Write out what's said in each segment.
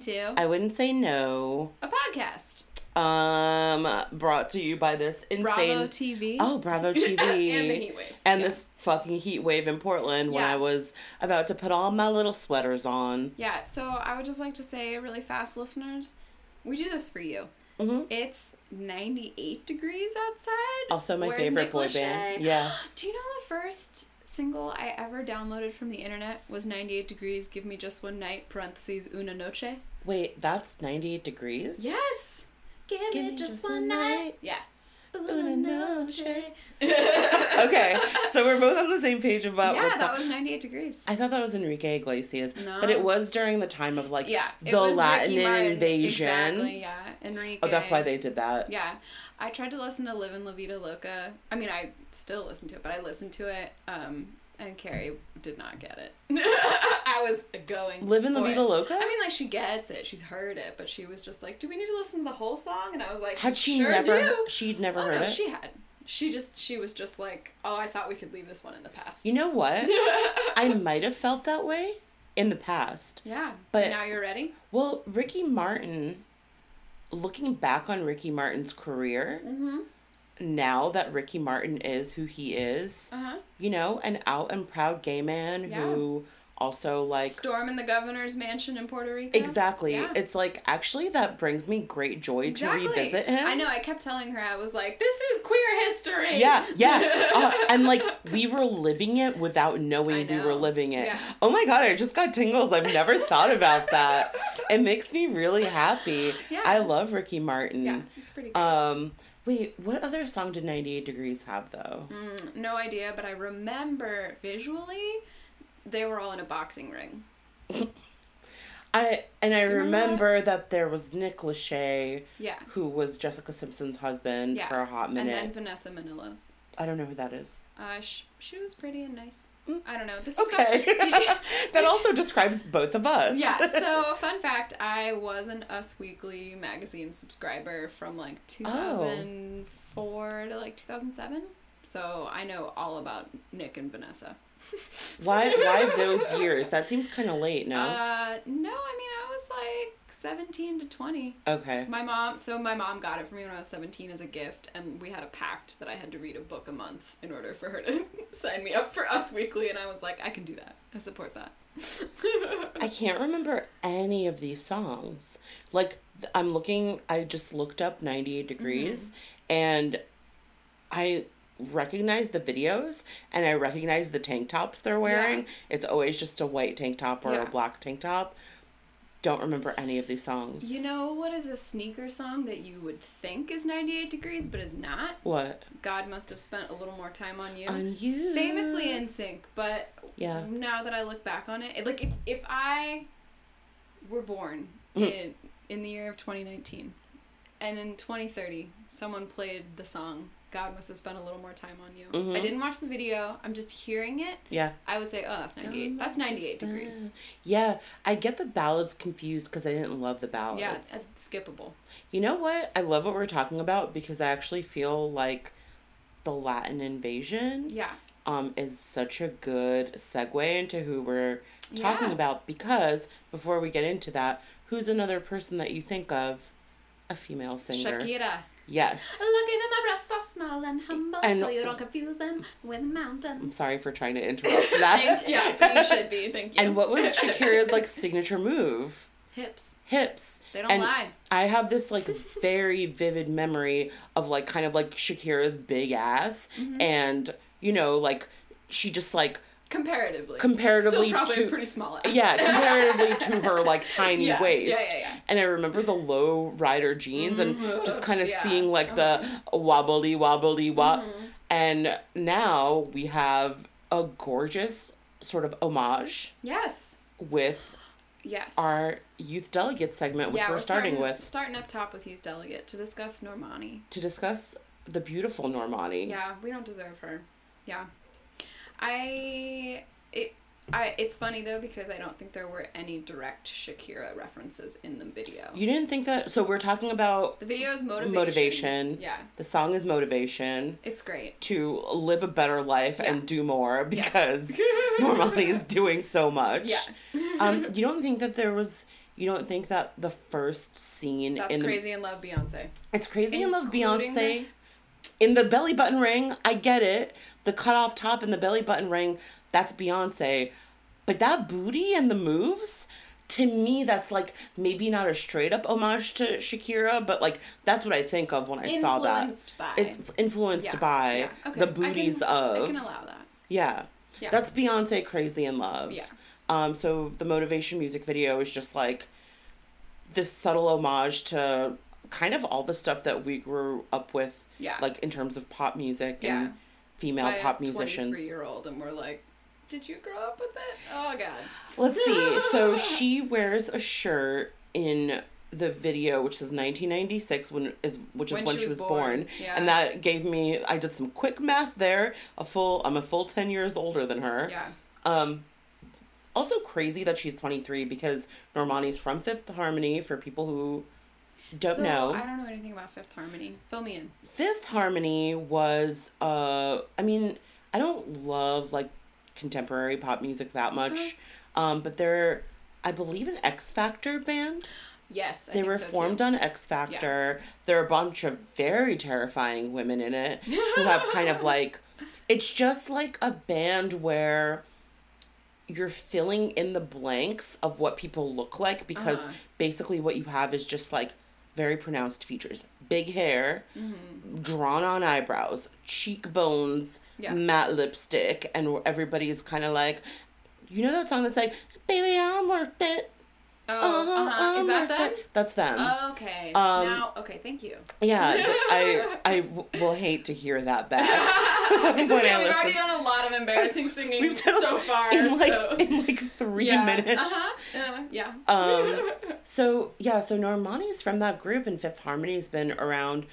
to I wouldn't say no. a podcast. Um, brought to you by this insane. Bravo TV. Oh, Bravo TV. and the heat wave. And Yeah. this fucking heat wave in Portland when Yeah. I was about to put all my little sweaters on. Yeah, so I would just like to say really fast, listeners, we do this for you. Mhm. It's 98 degrees outside. Also, my Where's favorite Nick boy Lachey? band. Yeah. Do you know the first single I ever downloaded from the internet was 98 degrees, give me just one night, parentheses, una noche? Wait, that's 98 degrees? Yes! Give, me, just, one night. Yeah. Una noche. okay, so we're both on the same page about yeah, that up. was 98 degrees. I thought that was Enrique Iglesias, No. but it was during the time of like yeah, the Latin invasion. Exactly, yeah. Enrique. Oh, that's why they did that. Yeah, I tried to listen to "Live in La Vida Loca." I mean, I still listen to it, but I listened to it, um, and Carrie did not get it. I was going. Live in the Vida. Loca? I mean, like she gets it, she's heard it, but she was just like, "Do we need to listen to the whole song?" And I was like, Had she sure never do. she'd never Oh, heard no, it? she had. She just she was just like, "Oh, I thought we could leave this one in the past." You know what? I might have felt that way in the past. yeah, But- now you're ready. Well, Ricky Martin, looking back on Ricky Martin's career, Mm-hmm. Now that Ricky Martin is who he is, Uh huh. you know, an out and proud gay man Yeah. who also like Storm in the governor's mansion in Puerto Rico. exactly. Yeah. It's like actually that brings me great joy Exactly. to revisit him. I know. I kept telling her I was like, "This is queer history." Yeah, yeah. Uh, and like we were living it without knowing I we were living it. Yeah. Oh my god, I just got tingles. I've never thought about that. It makes me really happy. Yeah. I love Ricky Martin. Yeah, it's pretty good. Um wait, what other song did 98 Degrees have though? Mm, no idea, but I remember visually they were all in a boxing ring. I and I remember remember that? there was Nick Lachey Yeah. who was Jessica Simpson's husband Yeah. for a hot minute, And then Vanessa Minnillo. I don't know who that is. Uh, sh- she was pretty and nice. I don't know. This was Okay. you- that did you- also describes both of us. Yeah, so fun fact, I was an Us Weekly magazine subscriber from like Oh. 2004 to like 2007. So I know all about Nick and Vanessa. Why why those years? That seems kind of late, no? Uh, no, I mean, I was like 17 to 20. okay. My mom, so my mom got it for me when I was 17 as a gift, and we had a pact that I had to read a book a month in order for her to sign me up for Us Weekly, and I was like, I can do that. I support that. I can't remember any of these songs. Like I'm looking I just looked up 98 degrees Mm-hmm. and I recognize the videos and I recognize the tank tops they're wearing. It's always just a white tank top or Yeah. a black tank top. Don't remember any of these songs. You know what is a sneaker song that you would think is 98 degrees, but is not? what? God must have spent a little more time on you. On you. Famously NSYNC, but Yeah. now that I look back on it, it- like if, if I were born Mm. in in the year of 2019 and in 2030 someone played the song God must have spent a little more time on you. Mhm. I didn't watch the video. I'm just hearing it. Yeah. I would say, "Oh, that's 98. That's 98 degrees." Yeah, I get the ballads confused because I didn't love the ballads. Yeah, it's, it's skippable. You know what? I love what we're talking about because I actually feel like the Latin invasion Yeah. um is such a good segue into who we're talking Yeah. about because before we get into that, who's another person that you think of? A female singer. Shakira. Yes. Look at them, my breasts are small and humble, And- so you don't confuse them with I'm mountains. sorry for trying to interrupt that. Thank- yeah, you should be. Thank you. And what was Shakira's like signature move? hips? Hips. They don't And lie. I have this like very vivid memory of like kind of like Shakira's big ass Mm-hmm. and you know like she just like Comparatively. Comparatively to- a pretty small ass. yeah comparatively to her like tiny yeah, waist Yeah, yeah, yeah. and I remember the low rider jeans and Mhm. just kind of Yeah. seeing like the wobbly wobbly wop Mhm. and now we have a gorgeous sort of homage Yes. with Yes. our youth delegate segment which yeah, we're, starting, with Starting up top with Youth Delegate to discuss Normani. to discuss the beautiful Normani. Yeah, we don't deserve her. Yeah. I it I it's funny though because I don't think there were any direct Shakira references in the video. You didn't think that? So we're talking about the video is motivation. Motivation. Yeah. the song is motivation It's great. to live a better life Yeah. and do more Yeah. because Normani is doing so much. Yeah. Um, you don't think that there was? You don't think that the first scene That's in crazy in love, Beyonce. it's crazy in love Including Beyonce in the belly button ring? I get it. The cut off top and the belly button ring. That's Beyonce, but that booty and the moves. To me, that's like maybe not a straight up homage to Shakira, but like that's what I think of when I saw that. Influenced by. It's influenced Yeah, by yeah, okay. the I booties can, of I can allow that. yeah. Yeah. That's Beyonce crazy in love. Yeah. Um so the motivation music video is just like this subtle homage to kind of all the stuff that we grew up with Yeah. like in terms of pop music Yeah. and female pop musicians. 23 year old, and we're like, did you grow up with it? Oh, God. Let's see. So she wears a shirt in the video which is 1996 when is which is when, she was, born, yeah. and that gave me I did some quick math there a full I'm a full 10 years older than her Yeah. Um, also crazy that she's 23 because Normani's from Fifth Harmony. For people who don't so, know, I don't know anything about Fifth Harmony. Fill me in. Fifth Harmony was uh, I mean, I don't love like contemporary pop music that much, Uh-huh. um, but they're I believe an X Factor band. Yes, I They think were so, too. formed on X Factor. There are a bunch of very terrifying women in it who have kind of like it's just like a band where you're filling in the blanks of what people look like because Uh-huh. basically what you have is just like very pronounced features big hair Mm-hmm. drawn on eyebrows cheekbones Yeah. matte lipstick and everybody's kind of like you know that song that's like baby i'm worth it Oh, uh-huh. I'm Is that worth them? that's them Okay. Um, now, okay, thank you. yeah i i w- will hate to hear that back it's okay, we've already done a lot of embarrassing singing We've done so far. in like so. in like three yeah. minutes Uh-huh. Uh, yeah. Um, so yeah, so Normani's from that group, and Fifth Harmony's been around.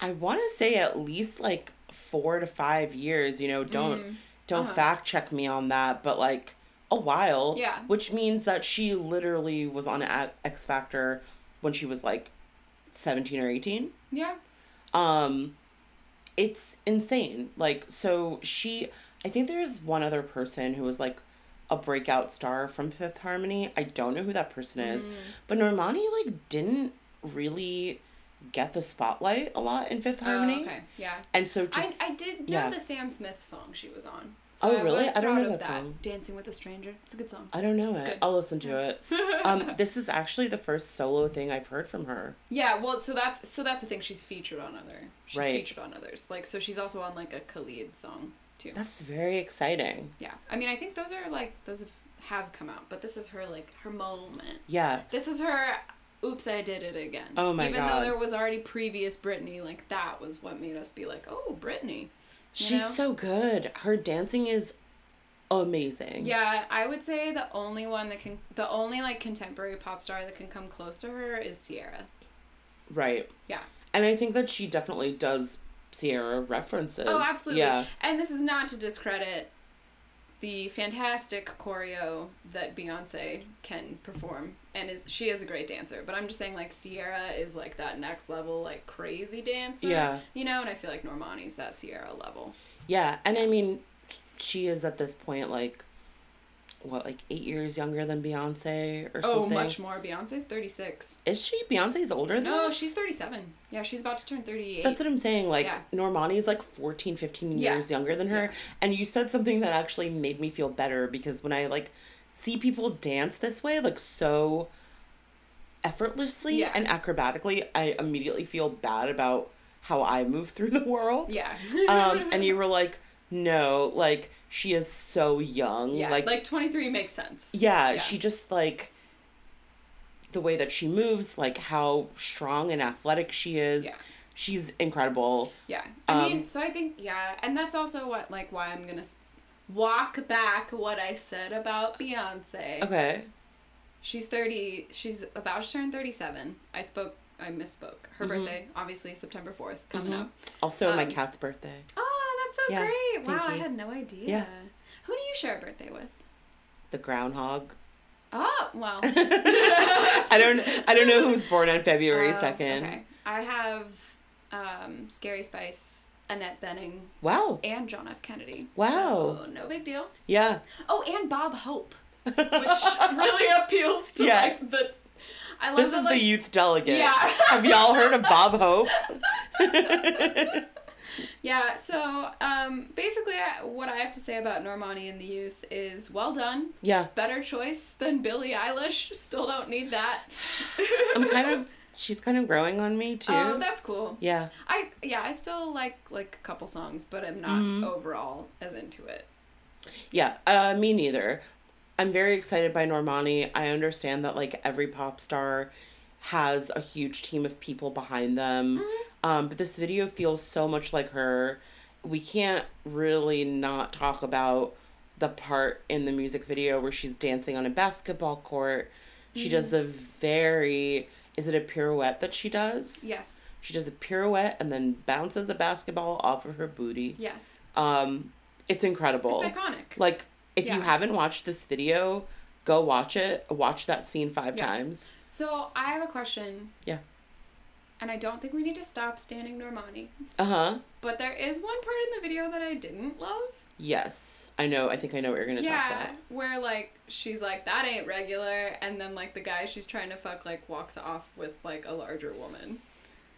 I want to say at least like four to five years. You know, don't don't Uh-huh. fact check me on that, but like a while. Yeah. Which means that she literally was on X Factor when she was like seventeen or eighteen. yeah. Um, it's insane. Like, so she, I think there's one other person who was like a breakout star from Fifth Harmony. I don't know who that person is, Mm. but Normani like didn't really get the spotlight a lot in Fifth Harmony, Oh, okay. Yeah. and so I, I did know yeah. the Sam Smith song she was on. So Oh, I really? I don't know of that song. Dancing with a Stranger. It's a good song. I don't know it. good. I'll listen to it. Um, this is actually the first solo thing I've heard from her. Yeah, well, so that's so that's the thing. She's featured on other. She's Right. featured on others. Like, so she's also on like a Khalid song too. That's very exciting. yeah, I mean, I think those are like those have, have come out, but this is her like her moment. Yeah. This is her. Oops, I did it again. Oh my Even God. though there was already previous Britney, like that was what made us be like, oh, Britney. She's know? so good. Her dancing is amazing. Yeah, I would say the only one that can, the only like contemporary pop star that can come close to her is Ciara. Right. Yeah. And I think that she definitely does Ciara references. Oh, absolutely. Yeah. And this is not to discredit the fantastic choreo that Beyonce can perform, and is she is a great dancer. But I'm just saying, like Ciara is like that next level, like crazy dancer. Yeah. You know, and I feel like Normani's that Ciara level. Yeah. And I mean, she is at this point like, what, like eight years younger than Beyonce or Oh, something? much more. Beyonce's 36. Is she? Beyonce's older than No, us? she's 37. Yeah, she's about to turn 38. That's what I'm saying. Like, Yeah. Normani's like 14, 15 Yeah. years younger than her. Yeah. And you said something that actually made me feel better because when I like see people dance this way, like so effortlessly Yeah. and acrobatically, I immediately feel bad about how I move through the world. yeah. um, and you were like, no, like she is so young. yeah, like, like, 23 makes sense. yeah, yeah. she just like the way that she moves, like how strong and athletic she is. Yeah. She's incredible. Yeah. I Um, mean, so I think yeah, and that's also what like why I'm going to walk back what I said about Beyonce. Okay. She's 30, she's about to turn 37. I spoke I misspoke. Her Mhm. birthday obviously September 4th coming Mhm. up. Also, my Um, cat's birthday. Oh, that's so Yeah, great. Wow, thank I had no idea. Yeah. Who do you share a birthday with? The groundhog. Oh, well. I don't. I don't know who's born on February Oh, second. Okay. I have um, Scary Spice, Annette Bening, Wow. and John F. Kennedy. Wow. So, no big deal. Yeah. Oh, and Bob Hope. which really appeals to Yeah. like the. I love This that, is like, the youth delegate. Yeah. Have y'all heard of Bob Hope? Yeah, so um, basically, I, what I have to say about Normani and the Youth is well done. yeah. Better choice than Billie Eilish. Still don't need that. I'm kind of she's kind of growing on me too. Oh, that's cool. yeah. I yeah, I still like like a couple songs, but I'm not Mm-hmm. overall as into it. Yeah, uh, me neither. I'm very excited by Normani. I understand that like every pop star has a huge team of people behind them. Mm-hmm. Um, but this video feels so much like her. We can't really not talk about the part in the music video where she's dancing on a basketball court. She Mm-hmm. does a very is it a pirouette that she does? Yes, She does a pirouette and then bounces a basketball off of her booty. yes, Um, it's incredible. it's iconic. Like, if you haven't watched this video, go watch it. Watch that scene five Yeah. times. so I have a question. Yeah. And I don't think we need to stop standing Normani, Uh huh. but there is one part in the video that I didn't love. Yes, I know. I think I know what you're gonna talk Yeah, about. where like she's like that ain't regular, and then like the guy she's trying to fuck like walks off with like a larger woman.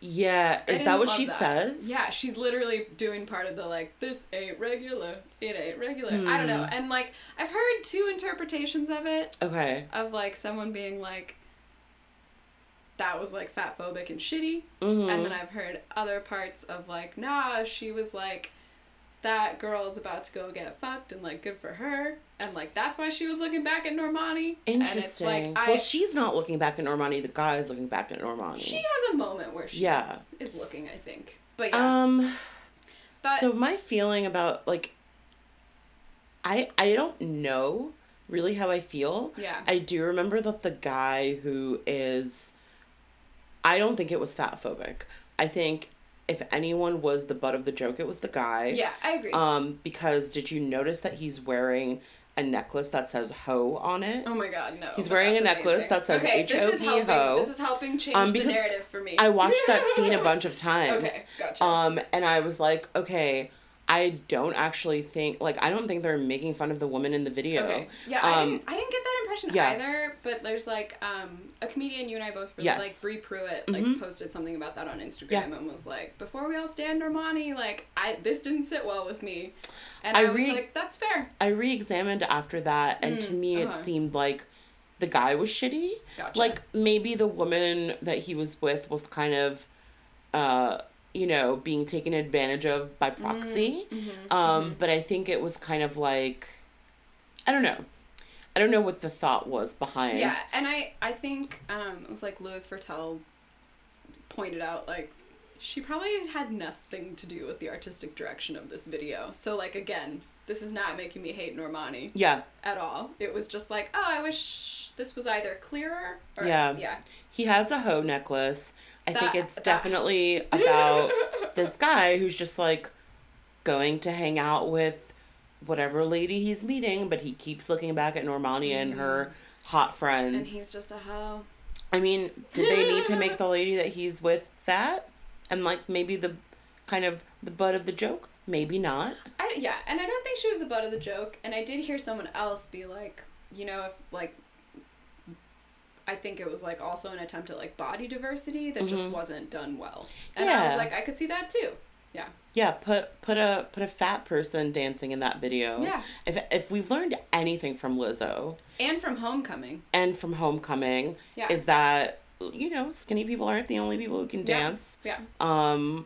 Yeah, is that what she that. says? Yeah, she's literally doing part of the like this ain't regular, it ain't regular. I don't know, Hmm. and like I've heard two interpretations of it Okay. of like someone being like that was like fat phobic and shitty, Mm-hmm. and then I've heard other parts of like nah, she was like that girl is about to go get fucked and like good for her and like that's why she was looking back at Normani. Interesting. And it's like I well, she's not looking back at Normani. The guy is looking back at Normani. she has a moment where she yeah. is looking, I think. But yeah. Um. but so my feeling about like, I I don't know really how I feel. yeah. I do remember that the guy who is I don't think it was fat phobic. I think if anyone was the butt of the joke, it was the guy. yeah, I agree. Um, because did you notice that he's wearing a necklace that says ho on it? oh my god, no. He's wearing a necklace amazing. that says okay, this is helping, ho. This is helping change Um, the narrative for me. I watched that scene a bunch of times. Okay, gotcha. Um, and I was like, okay, I don't actually think like I don't think they're making fun of the woman in the video. Okay. Yeah, I, Um, didn't, I didn't get that impression yeah. either, but there's like um, a comedian you and I both really Yes. like, Bree Pruitt, like Mhm. posted something about that on Instagram Yeah. and was like, before we all stand Normani, like, I this didn't sit well with me. And I, I was re- like, that's fair. I re-examined after that, and to Mm, me, it uh-huh. seemed like the guy was shitty. Gotcha. Like maybe the woman that he was with was kind of, uh, you know, being taken advantage of by proxy. Mhm, Um, mhm. but I think it was kind of like, I don't know, I don't know what the thought was behind. Yeah, and I I think um, it was like Louis Virtel pointed out like she probably had nothing to do with the artistic direction of this video. So like again, this is not making me hate Normani Yeah, at all. It was just like, oh, I wish this was either clearer or Yeah. yeah. he has a hoe necklace. I think it's that definitely about this guy who's just like going to hang out with whatever lady he's meeting, but he keeps looking back at Normani and her hot friends. and he's just a hoe. I mean, did they need to make the lady that he's with fat? And like maybe the kind of the butt of the joke? Maybe not. I, yeah, and I don't think she was the butt of the joke. And I did hear someone else be like, you know, if like, I think it was like also an attempt at like body diversity that just wasn't done well. And I was Mm-hmm. Like, I could see that too. Yeah. Yeah, put put a put a fat person dancing in that video. Yeah. If if we've learned anything from Lizzo And from Homecoming. and from Homecoming, Yeah. is that you know skinny people aren't the only people who can Yeah. dance. Yeah. Um,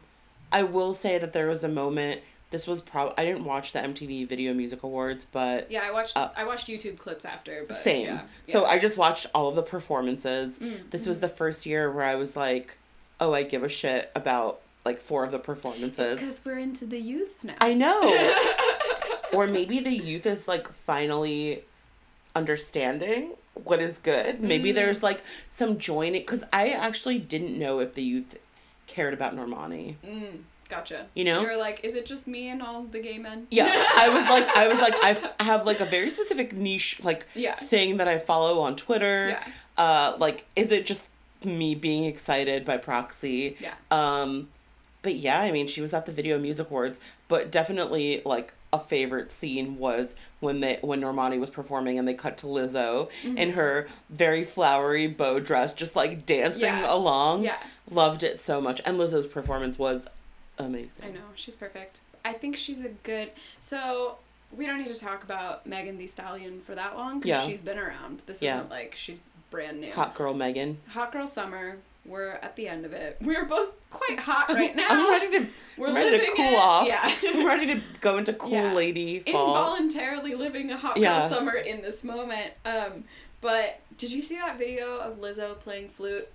I will say that there was a moment. This was probably I didn't watch the MTV Video Music Awards, but Yeah, I watched Uh, I watched YouTube clips after, but same. yeah. So. I just watched all of the performances. Mm, This was the first year where I was like, oh, I give a shit about like four of the performances. because we're into the youth now. I know. or maybe the youth is like finally understanding what is good. Maybe Mm. there's like some joining because I actually didn't know if the youth cared about Normani. mm, gotcha. You know? you were like, is it just me and all the gay men? Yeah, I was like, I was like, I f- have like a very specific niche like Yeah. thing that I follow on Twitter. Yeah. Uh, like, is it just me being excited by proxy? Yeah. Um, but yeah, I mean, she was at the Video Music Awards, but definitely like a favorite scene was when they when Normani was performing and they cut to Lizzo Mm-hmm. in her very flowery bow dress, just like dancing Yeah. along. Yeah. Loved it so much. And Lizzo's performance was amazing. I know she's perfect. I think she's a good. So we don't need to talk about Megan Thee Stallion for that long because Yeah. she's been around. This Yeah. isn't like she's brand new. Hot girl Megan. Hot girl summer. We're at the end of it. We're both quite hot right now. I'm ready to We're ready to cool it. off. Yeah. I'm ready to go into cool Yeah. lady fall. Involuntarily living a hot girl Yeah. summer in this moment. Um, but did you see that video of Lizzo playing flute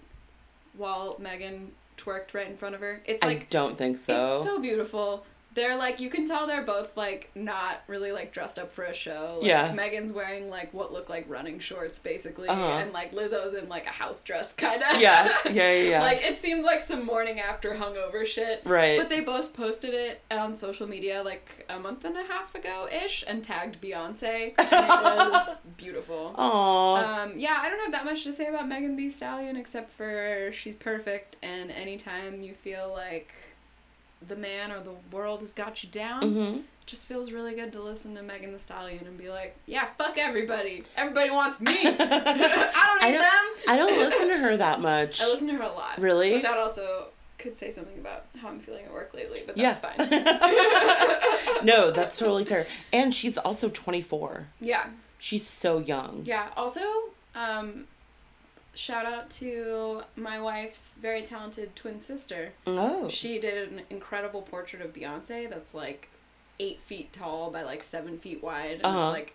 while Megan twerked right in front of her? It's like I don't think so. It's so beautiful. They're like you can tell they're both like not really like dressed up for a show. Like, Yeah. Megan's wearing like what look like running shorts basically, Uh-huh. and like Lizzo's in like a house dress kind of. yeah, yeah, yeah, yeah. Like it seems like some morning after hungover shit. right. But they both posted it on social media like a month and a half ago ish and tagged Beyonce. And it was beautiful. Aww. Um, yeah, I don't have that much to say about Megan Thee Stallion except for she's perfect, and anytime you feel like the man or the world has got you down, hmm it just feels really good to listen to Megan Thee Stallion and be like, yeah, fuck everybody. Everybody wants me. I don't I need don't- them. I don't listen to her that much. I listen to her a lot. Really? But that also could say something about how I'm feeling at work lately, but Yeah. that's fine. no, that's totally fair. And she's also 24. yeah. She's so young. Yeah. Also, um, shout out to my wife's very talented twin sister. Oh. She did an incredible portrait of Beyonce that's like eight feet tall by like seven feet wide. And Uh-huh. it's like,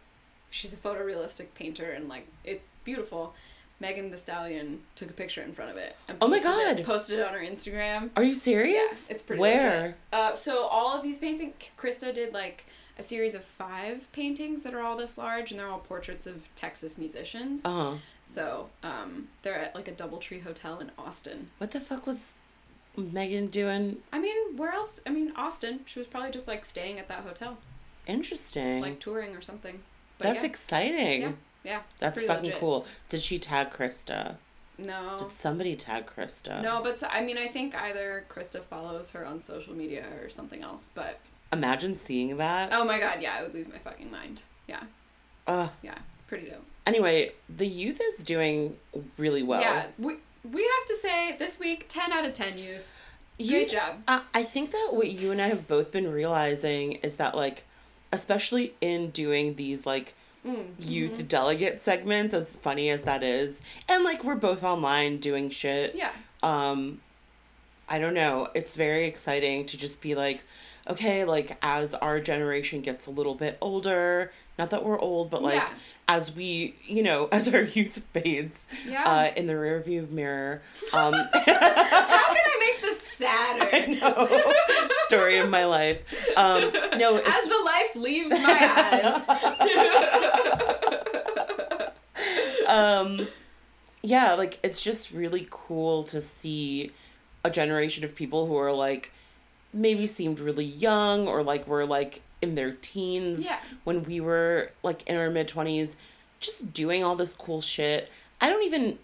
she's a photorealistic painter and like, it's beautiful. Megan Thee Stallion took a picture in front of it. And Oh my posted it- God. posted it on her Instagram. Are you Yeah, serious? it's pretty Where? Uh, so all of these paintings, Krista did like a series of five paintings that are all this large, and they're all portraits of Texas musicians. Uh huh. So um, they're at like a DoubleTree hotel in Austin. What the fuck was Megan doing? I mean, where else? I mean, Austin. She was probably just like staying at that hotel, Interesting. like touring or something. But That's yeah, exciting. yeah, yeah. it's That's pretty fucking legit. cool. Did she tag Krista? No. Did somebody tag Krista? No, but so, I mean, I think either Krista follows her on social media or something else. But Imagine seeing that. oh my god, yeah, I would lose my fucking mind. Yeah, Ugh. yeah, it's pretty dope. Anyway, the youth is doing really well. Yeah, we we have to say this week, ten out of ten youth. Great job. Uh, I think that what you and I have both been realizing is that, like, especially in doing these, like, Mm, youth delegate segments, as funny as that is, and, like, we're both online doing shit. Yeah, Um, I don't know. It's very exciting to just be like, okay, like, as our generation gets a little bit older, not that we're old, but, like, Yeah. as we, you know, as our youth fades yeah. uh, in the rearview mirror, um, How can I make this sadder? I know. Story of my life. Um, no, As the life leaves my eyes. um, yeah, like it's just really cool to see a generation of people who are like maybe seemed really young or like were like in their teens Yeah. when we were like in our mid twenties, just doing all this cool shit. I don't even.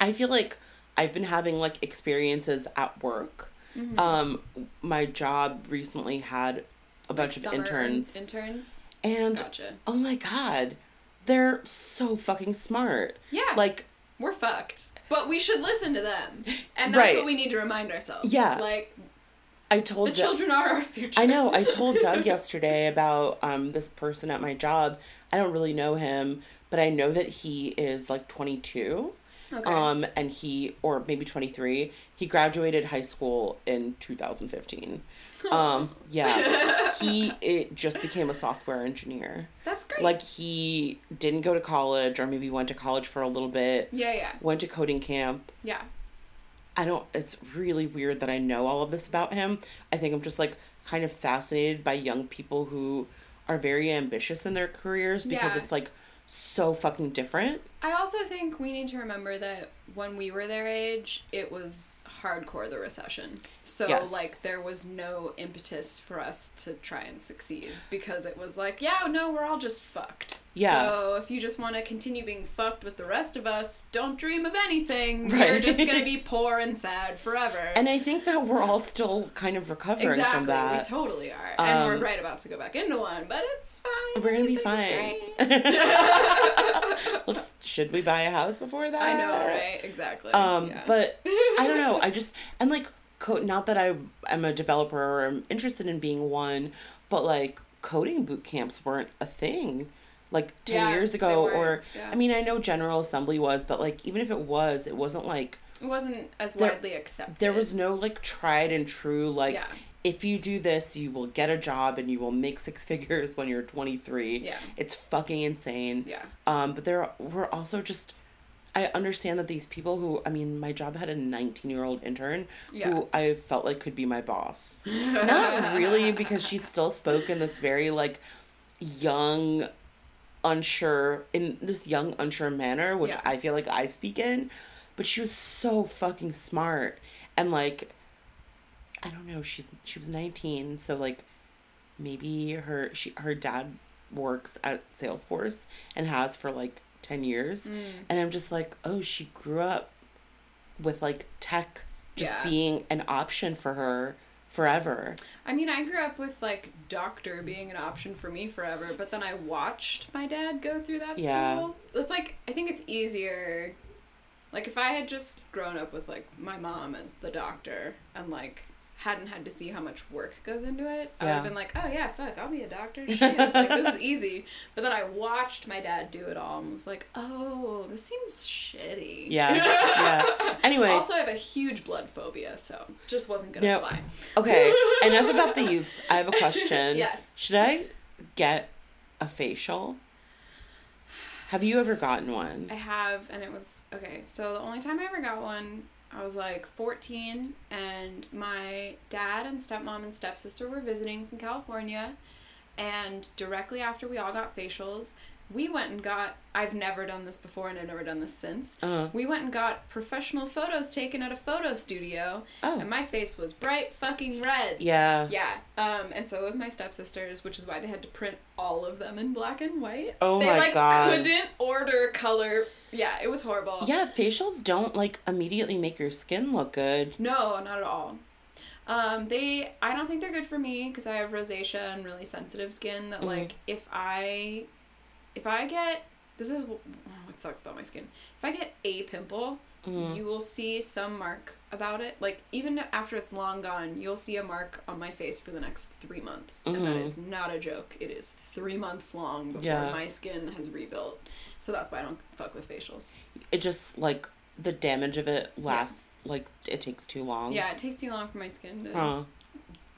I feel like I've been having like experiences at work. Mm-hmm. Um, my job recently had a bunch of Summer interns, Interns. and Gotcha. oh my god, they're so fucking smart. Yeah. Like, we're fucked. But we should listen to them. And that's Right. what we need to remind ourselves. Yeah. Like I told the Doug- children are our future. I know. I told Doug yesterday about um this person at my job. I don't really know him, but I know that he is like 22. Okay. Um, and he, or maybe 23, he graduated high school in 2015. Um, yeah. he it just became a software engineer. That's great. Like he didn't go to college or maybe went to college for a little bit, yeah, yeah. went to coding camp. Yeah. I don't it's really weird that I know all of this about him. I think I'm just like kind of fascinated by young people who are very ambitious in their careers because Yeah. it's like so fucking different. I also think we need to remember that when we were their age, it was hardcore the recession. So Yes. like there was no impetus for us to try and succeed because it was like, yeah, no, we're all just fucked. Yeah. So if you just want to continue being fucked with the rest of us, don't dream of anything. Right. You're just gonna be poor and sad forever. And I think that we're all still kind of recovering exactly, from that. we totally are, and we're Um, right about to go back into one, but it's fine. We're gonna be fine. Let's should we buy a house before that? I know, right? Exactly. Um, yeah. but I don't know. I just and like co- not that I am a developer or I'm interested in being one, but like coding boot camps weren't a thing like 10 Yeah, years ago or yeah. I mean I know General Assembly was, but like even if it was, it wasn't like it wasn't as there- widely accepted. there was no like tried and true like Yeah. If you do this you will get a job and you will make six figures when you're 23 Yeah. it's fucking insane Yeah. um but there were also just i understand that these people who i mean my job had a 19 year old intern Yeah. who i felt like could be my boss not really because she still spoke in this very like young unsure in this young unsure manner which Yeah. i feel like i speak in but she was so fucking smart and like i don't know she she was 19 so like maybe her she her dad works at salesforce and has for like 10 years Mm. and i'm just like oh she grew up with like tech just Yeah. being an option for her forever I mean, I grew up with like doctor being an option for me forever, but then I watched my dad go through that Yeah. school. It's like I think it's easier. Like if I had just grown up with like my mom as the doctor and like hadn't had to see how much work goes into it, I would have been like, oh yeah, fuck, I'll be a doctor. Shit, like this is easy. But then I watched my dad do it all and was like, oh, this seems shitty. Yeah, yeah. Anyway. also I have a huge blood phobia, so just wasn't gonna No. fly. okay enough about the youths i have a question Yes. should i get a facial have you ever gotten one I have, and it was okay. So the only time I ever got one, I was like 14, and my dad and stepmom and stepsister were visiting from California. And directly after we all got facials, we went and got. I've never done this before, and I've never done this since. uh We went and got professional photos taken at a photo studio, oh and my face was bright fucking red. yeah Yeah, um, and so was my stepsisters, which is why they had to print all of them in black and white. Oh they, my like, God. couldn't order color. Yeah, it was horrible. yeah facials don't like immediately make your skin look good No, not at all. Um, they, I don't think they're good for me because I have rosacea and really sensitive skin. That Mhm. like, if I, if I get, this is wh- what sucks about my skin. If I get a pimple, Mhm. you will see some mark about it. Like even after it's long gone, you'll see a mark on my face for the next three months, and that Mhm. is not a joke. It is three months long before Yeah. my skin has rebuilt. So that's why I don't fuck with facials. it just like the damage of it lasts like it takes too long Yeah, it takes too long for my skin to huh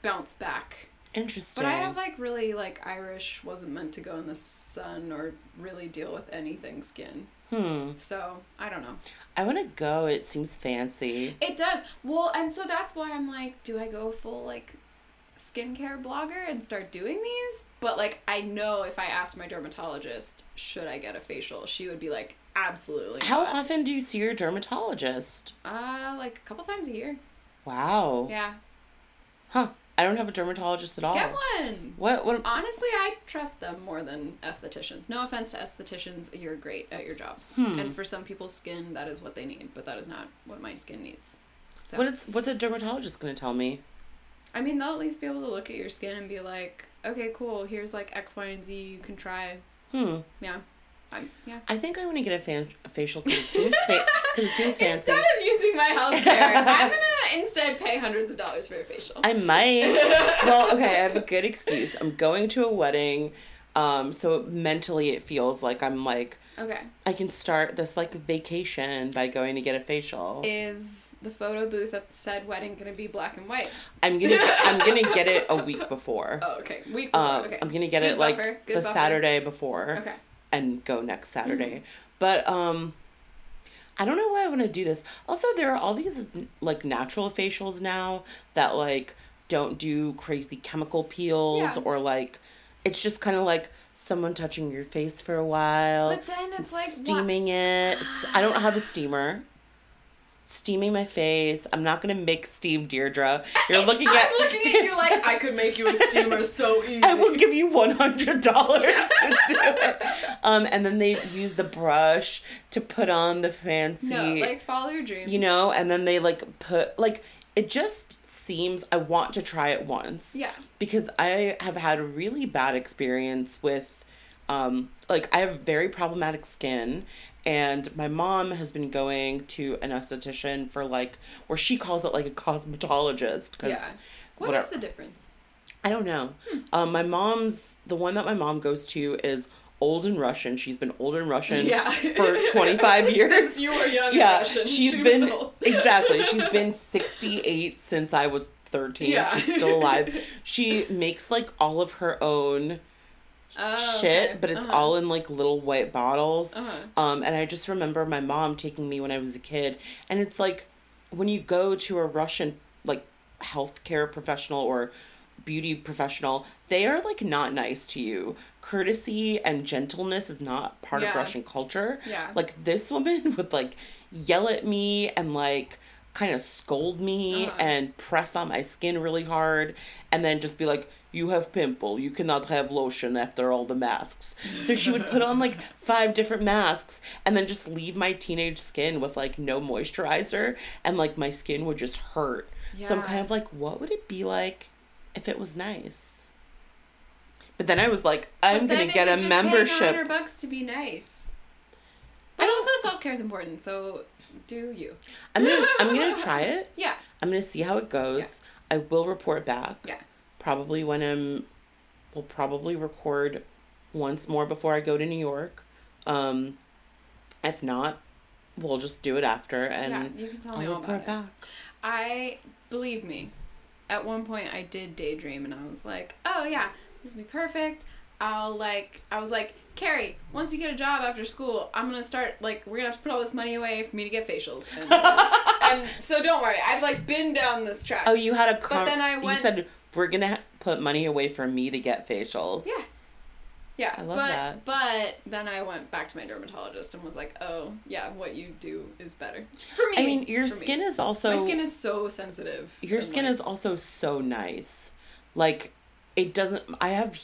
bounce back. interesting But I have like really like Irish wasn't meant to go in the sun or really deal with anything skin. hmm So I don't know. i want to go it seems fancy It does. Well, and so that's why I'm like, do I go full like skincare blogger and start doing these? But like I know if I asked my dermatologist, should I get a facial, she would be like, absolutely. how not. often do you see your dermatologist Uh like a couple times a year. wow Yeah. huh i don't have a dermatologist at all Get one. what what Honestly, I trust them more than estheticians. No offense to estheticians, you're great at your jobs. Hmm. And for some people's skin, that is what they need, but that is not what my skin needs. So, what is what's a dermatologist going to tell me I mean, they'll at least be able to look at your skin and be like, okay, cool, here's like X, Y, and Z you can try. hmm Yeah. I'm, yeah. I think I want to get a, fan- a facial because it seems fa- it seems fancy. Instead of using my health care, I'm gonna instead pay hundreds of dollars for a facial. I might. well, okay, I have a good excuse. I'm going to a wedding, um, so mentally it feels like I'm like okay. I can start this like vacation by going to get a facial. Is the photo booth at said wedding gonna be black and white? I'm gonna I'm gonna get it a week before. Oh, okay. Week before. Uh, okay. I'm gonna get Good it like good the buffer. Saturday before Okay. and go next Saturday. But um I don't know why I want to do this. Also, there are all these like natural facials now that like don't do crazy chemical peels Yeah. or like it's just kind of like someone touching your face for a while, But then it's like what- steaming it. I don't have a steamer. steaming my face. I'm not gonna make steam, Deirdre. You're looking at I'm looking at you like I could make you a steamer so easy. I will give you one hundred dollars to do it. Um, and then they use the brush to put on the fancy, no, like follow your dreams. you know, and then they like put like it just seems I want to try it once Yeah. because I have had a really bad experience with um like I have very problematic skin and my mom has been going to an esthetician for like or she calls it like a cosmetologist cuz Yeah. What whatever. is the difference? I don't know. Um my mom's the one that my mom goes to is old and Russian. She's been old and Russian Yeah. for 25 years. Since you were young yeah, Russian. she's she been exactly. She's been 68 since I was 13. Yeah. She's still alive. She makes like all of her own Oh, shit, okay. but it's Uh-huh. all in like little white bottles. Uh-huh. Um, and I just remember my mom taking me when I was a kid, and it's like when you go to a Russian like healthcare professional or beauty professional, they are like not nice to you. Courtesy and gentleness is not part of Russian culture. Yeah. Like this woman would like yell at me and like kind of scold me Uh-huh. and press on my skin really hard and then just be like you have pimple you cannot have lotion after all the masks so she would put on like five different masks and then just leave my teenage skin with like no moisturizer and like my skin would just hurt yeah. so i'm kind of like what would it be like if it was nice but then i was like i'm gonna get a membership 100 bucks to be nice. But also self care is important, so do you? i'm gonna i'm gonna try it Yeah. I'm gonna see how it goes. I will report back. Yeah. Probably when I'm. We'll probably record once more before I go to New York. Um, if not, we'll just do it after and yeah, you can tell I'll me all about it. back. I believe me. At one point, I did daydream, and I was like, "Oh yeah, this would be perfect." I'll like, I was like, Carrie, once you get a job after school, I'm gonna start like, we're gonna have to put all this money away for me to get facials. And, and so don't worry, I've like been down this track. Oh, you had a But then I went- You said we're gonna ha- put money away for me to get facials. Yeah. Yeah, I love but that. but then I went back to my dermatologist and was like, "Oh, yeah, what you do is better for me." I mean, your for me. skin is also. my skin is so sensitive. Your skin like- is also so nice. Like, it doesn't. I have.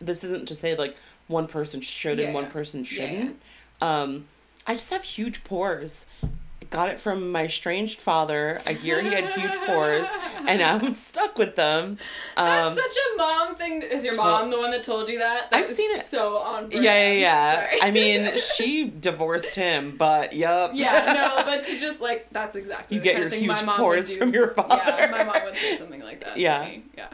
This isn't to say like one person should Yeah, and one person Yeah, yeah. shouldn't. Um, I just have huge pores. I got it from my estranged father. I hear he had huge pores, and I'm stuck with them. That's Um, such a mom thing. Is your mom the one that told you that? That I've seen it. So on. Brand. yeah, yeah, yeah. I mean, she divorced him, but yup. yeah, no, but to just like that's exactly You get your huge my mom pores from your father. Yeah, my mom would say something like that. Yeah. To me. Yeah.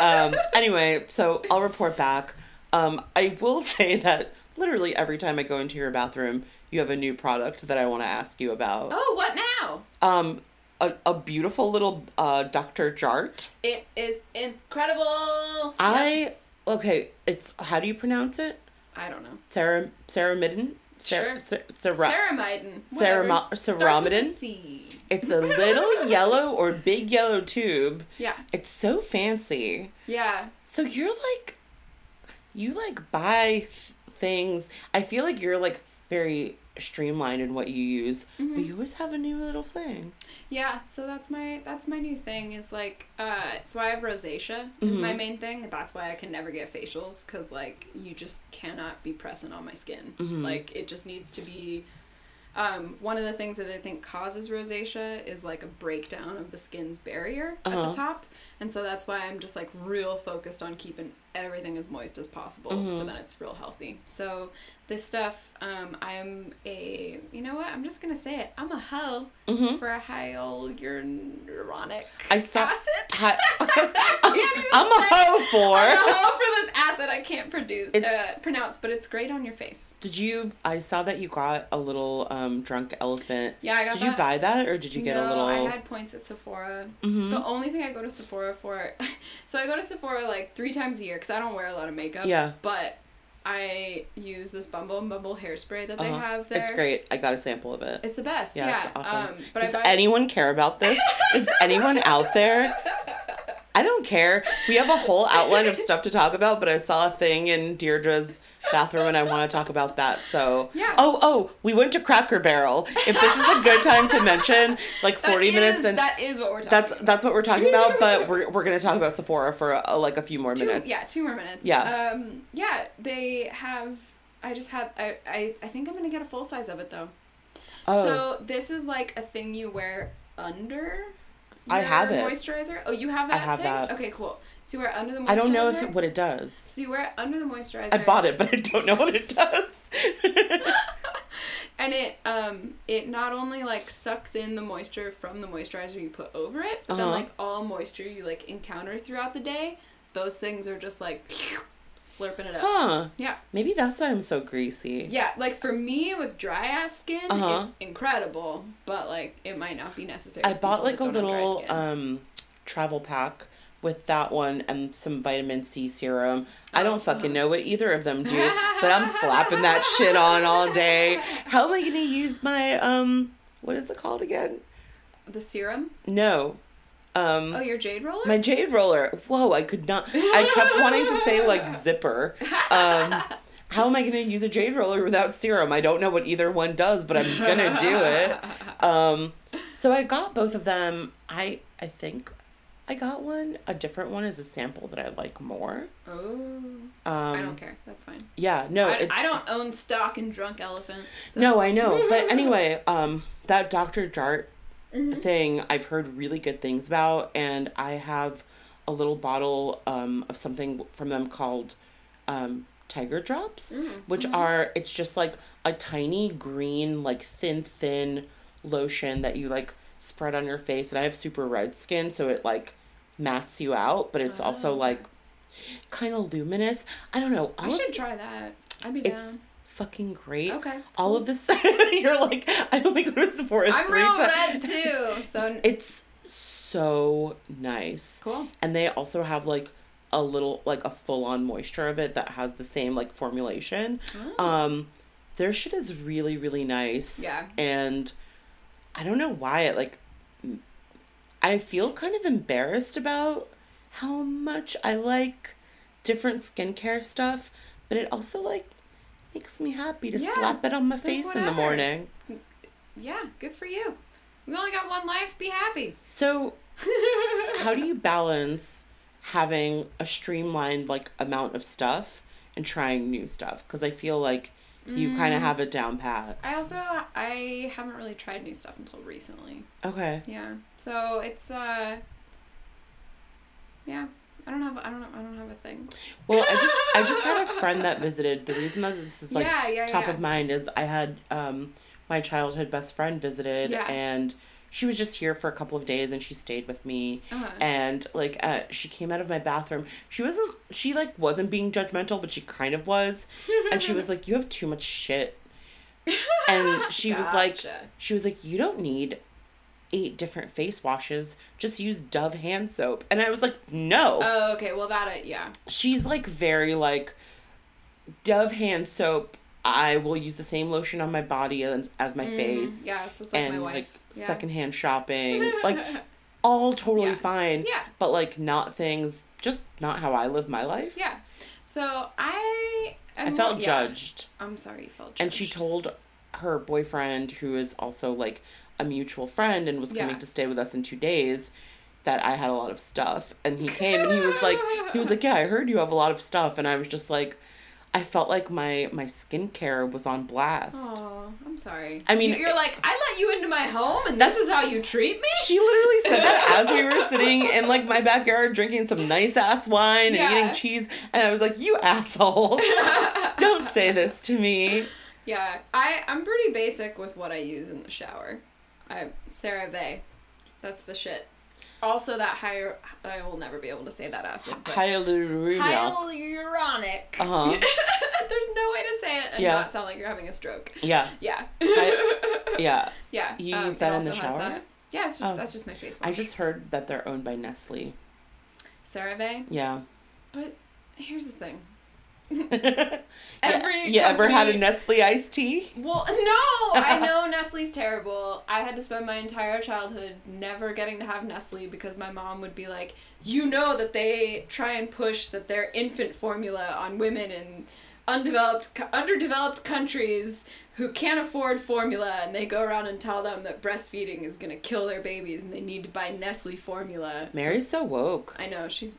Um, anyway, so I'll report back. Um, I will say that literally every time I go into your bathroom, you have a new product that I want to ask you about. Oh, what now? Um, a, a beautiful little uh, Dr. Jart. It is incredible. I okay. It's how do you pronounce it? I don't know. Sarah Sarah Midden. Sure. Sarah, Ceramidin. Cerama- whatever. Starts with a ceramidin? C. It's a little yellow or big yellow tube. Yeah. It's so fancy. Yeah. So you're like, you like buy things. I feel like you're like very streamlined in what you use, Mm-hmm. but you always have a new little thing. Yeah, so that's my that's my new thing is like uh so I have rosacea is my main thing. That's why I can never get facials cuz like you just cannot be pressing on my skin. Like it just needs to be um one of the things that I think causes rosacea is like a breakdown of the skin's barrier at Uh-huh. the top. And so that's why I'm just like real focused on keeping everything as moist as possible so that it's real healthy. So this stuff um I'm a you know what? I'm just to say it. I'm a hoe for a hyaluronic I saw. acid. Hi- can't even I'm a hoe I'm a hoe for this acid I can't produce uh, pronounce, but it's great on your face. Did you? I saw that you got a little um drunk elephant. Yeah, I got Did you buy that or did you get no, a little? I had points at Sephora. Mhm. The only thing I go to Sephora for, so I go to Sephora like three times a year because I don't wear a lot of makeup. Yeah. But I use this Bumble and Bumble hairspray that they Uh-huh. have there. It's great. I got a sample of it. It's the best. Yeah, Yeah. it's awesome. Um, but Does buy. anyone care about this? Is anyone out there? I don't care. We have a whole outline of stuff to talk about, but I saw a thing in Deirdre's bathroom and I want to talk about that. So Yeah. Oh, oh, we went to Cracker Barrel. If this is a good time to mention, like That 40 minutes is- and that is what we're talking that's about. that's what we're talking about, but we're we're going to talk about Sephora for uh, like a few more two, minutes. yeah, two more minutes. Yeah. Um, yeah, they have. I just had. I, I, I think I'm gonna get a full size of it though. Oh. So this is like a thing you wear under. I have it. Moisturizer. Oh, you have that. I have thing? that. Okay, cool. So you wear it under the moisturizer. I don't know if what it does. So you wear it under the moisturizer. I bought it, but I don't know what it does. And it um it not only like sucks in the moisture from the moisturizer you put over it, but then Uh-huh. like all moisture you like encounter throughout the day, those things are just like slurping it up. huh. Yeah. Maybe that's why I'm so greasy. Yeah, like for me with dry ass skin, Uh-huh. it's incredible, but like it might not be necessary. I bought like a that don't have dry little um travel pack with that one and some vitamin C serum. I don't fucking know what either of them do, but I'm slapping that shit on all day. How am I gonna use my um what is it called again? the serum. No. Um Oh, your jade roller. my jade roller. Whoa, I could not I kept wanting to say like zipper. Um how am I gonna use a jade roller without serum? I don't know what either one does, but I'm gonna do it. Um, so I got both of them. I I think I got one. A different one is a sample that I like more. oh, Um, I don't care. That's fine. Yeah, no, I, I don't own stock in Drunk Elephant. So. no, I know. But anyway, um, that Dr. Jart Mm-hmm. thing I've heard really good things about, and I have a little bottle um of something from them called um Tiger Drops, Mm, which mm-hmm. are it's just like a tiny green like thin thin lotion that you like spread on your face, and I have super red skin, so it like mats you out, but it's also Oh. like kind of luminous. I don't know. I of should try that. I'd be down. it's fucking great. Okay. All of this, you're like, I don't think it was Sephora I'm three real times. red too. So It's so nice. cool. And they also have like a little, like a full on moisture of it that has the same like formulation. Oh. Um, their shit is really, really nice. Yeah. And I don't know why it like, I feel kind of embarrassed about how much I like different skincare stuff, but it also like makes me happy to Yeah, slap it on my face in the morning. Yeah, good for you. We only got one life. Be happy. So, how do you balance having a streamlined like amount of stuff and trying new stuff? Because I feel like you kind Mm. of have it down pat. I also I haven't really tried new stuff until recently. Okay. Yeah. So it's uh yeah. I don't have I don't I don't have a thing. Well, I just I just had a friend that visited. The reason that this is like Yeah, yeah, top yeah. of mind is I had um my childhood best friend visited and she was just here for a couple of days and she stayed with me Uh-huh. and like uh, she came out of my bathroom she wasn't she like wasn't being judgmental but she kind of was and she was like you have too much shit and she was like she was like you don't need eight different face washes just use dove hand soap and i was like no Oh, okay. Well, that uh, yeah. she's like very like dove hand soap i will use the same lotion on my body as, as my face Mm, Yes, it's like and my like yeah. secondhand shopping like all totally Yeah. fine Yeah. but like not things just not how i live my life Yeah. So I. i am felt yeah. judged I'm sorry, you felt judged. and she told her boyfriend who is also like a mutual friend and was coming Yeah. to stay with us in two days that i had a lot of stuff and he came and he was like he was like yeah i heard you have a lot of stuff and i was just like i felt like my my skincare was on blast Oh, I'm sorry. I mean, You- you're like I let you into my home, and this is how you treat me. she literally said that as we were sitting in like my backyard drinking some nice ass wine and Yeah. eating cheese and i was like you asshole don't say this to me Yeah, I I'm pretty basic with what I use in the shower. I CeraVe, that's the shit. Also, that higher I will never be able to say that acid. But hyaluronic hyaluronic. uh-huh There's no way to say it and Yeah. not sound like you're having a stroke. yeah Yeah. yeah yeah. You um, use that in the shower? Yeah, it's just Oh. that's just my face wash. i just heard that they're owned by nestle CeraVe. yeah But here's the thing. Every you ever had a Nestle iced tea? Well, no, I know Nestle's terrible. I had to spend my entire childhood never getting to have Nestle because my mom would be like, "You know that they try and push that their infant formula on women in undeveloped, underdeveloped countries who can't afford formula, and they go around and tell them that breastfeeding is gonna kill their babies, and they need to buy Nestle formula. So- Mary's so woke. I know she's,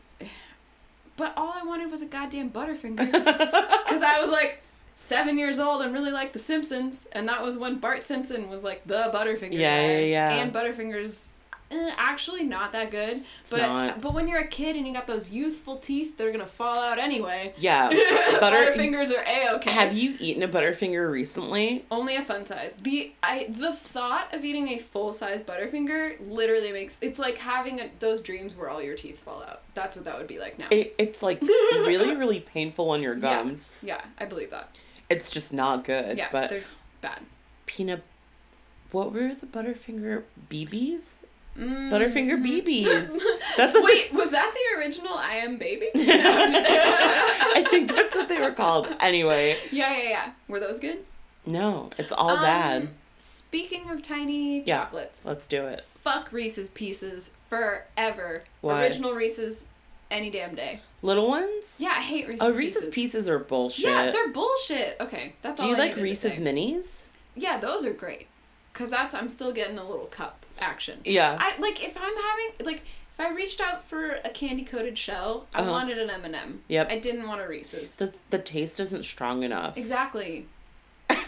but all I wanted was a goddamn Butterfinger, because I was like seven years old and really liked The Simpsons, and that was when Bart Simpson was like the Butterfinger. Yeah, guy. yeah, yeah. And Butterfingers. Eh, actually, not that good. but not. but when you're a kid and you got those youthful teeth, they're gonna fall out anyway. Yeah, butter. Butterfingers are a okay. Have you eaten a Butterfinger recently? Only a fun size. The I the thought of eating a full size Butterfinger literally makes it's like having a, those dreams where all your teeth fall out. That's what that would be like now. It, it's like really, really painful on your Yeah. gums. yeah, I believe that. It's just not good. Yeah, but they're bad. peanut. What were the Butterfinger BBs? Mm. Butterfinger BBs. That's what Wait, was that the original I am baby? They, I think that's what they were called. Anyway, Yeah, yeah, yeah. Were those good? no, it's all Um, bad. Speaking of tiny Yeah, chocolates, Let's do it. fuck Reese's Pieces forever. Why? Original Reese's any damn day. Little ones? Yeah, I hate Reese's Oh, Reese's Pieces. Pieces are bullshit. Yeah, they're bullshit. Okay, that's all. do you I like Reese's. Minis? Yeah, those are great. Cause that's I'm still getting a little cup action. Yeah. I like if I'm having like if I reached out for a candy coated shell, I Uh-huh. wanted an M and m Yep. I didn't want a Reese's. the the taste isn't strong enough. exactly.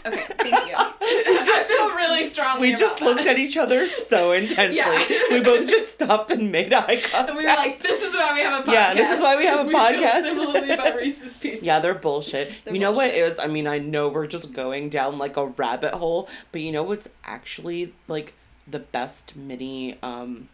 Okay, thank you. I feel really strongly. We just looked that. at each other so intensely. Yeah. we both just stopped and made eye contact. And we were like, "This is why we have a podcast." Yeah, this is why we have a we podcast. Similarly about Reese's Pieces. yeah, they're bullshit. They're you know what bullshit. is? I mean, I know we're just going down like a rabbit hole, but you know what's actually like the best mini um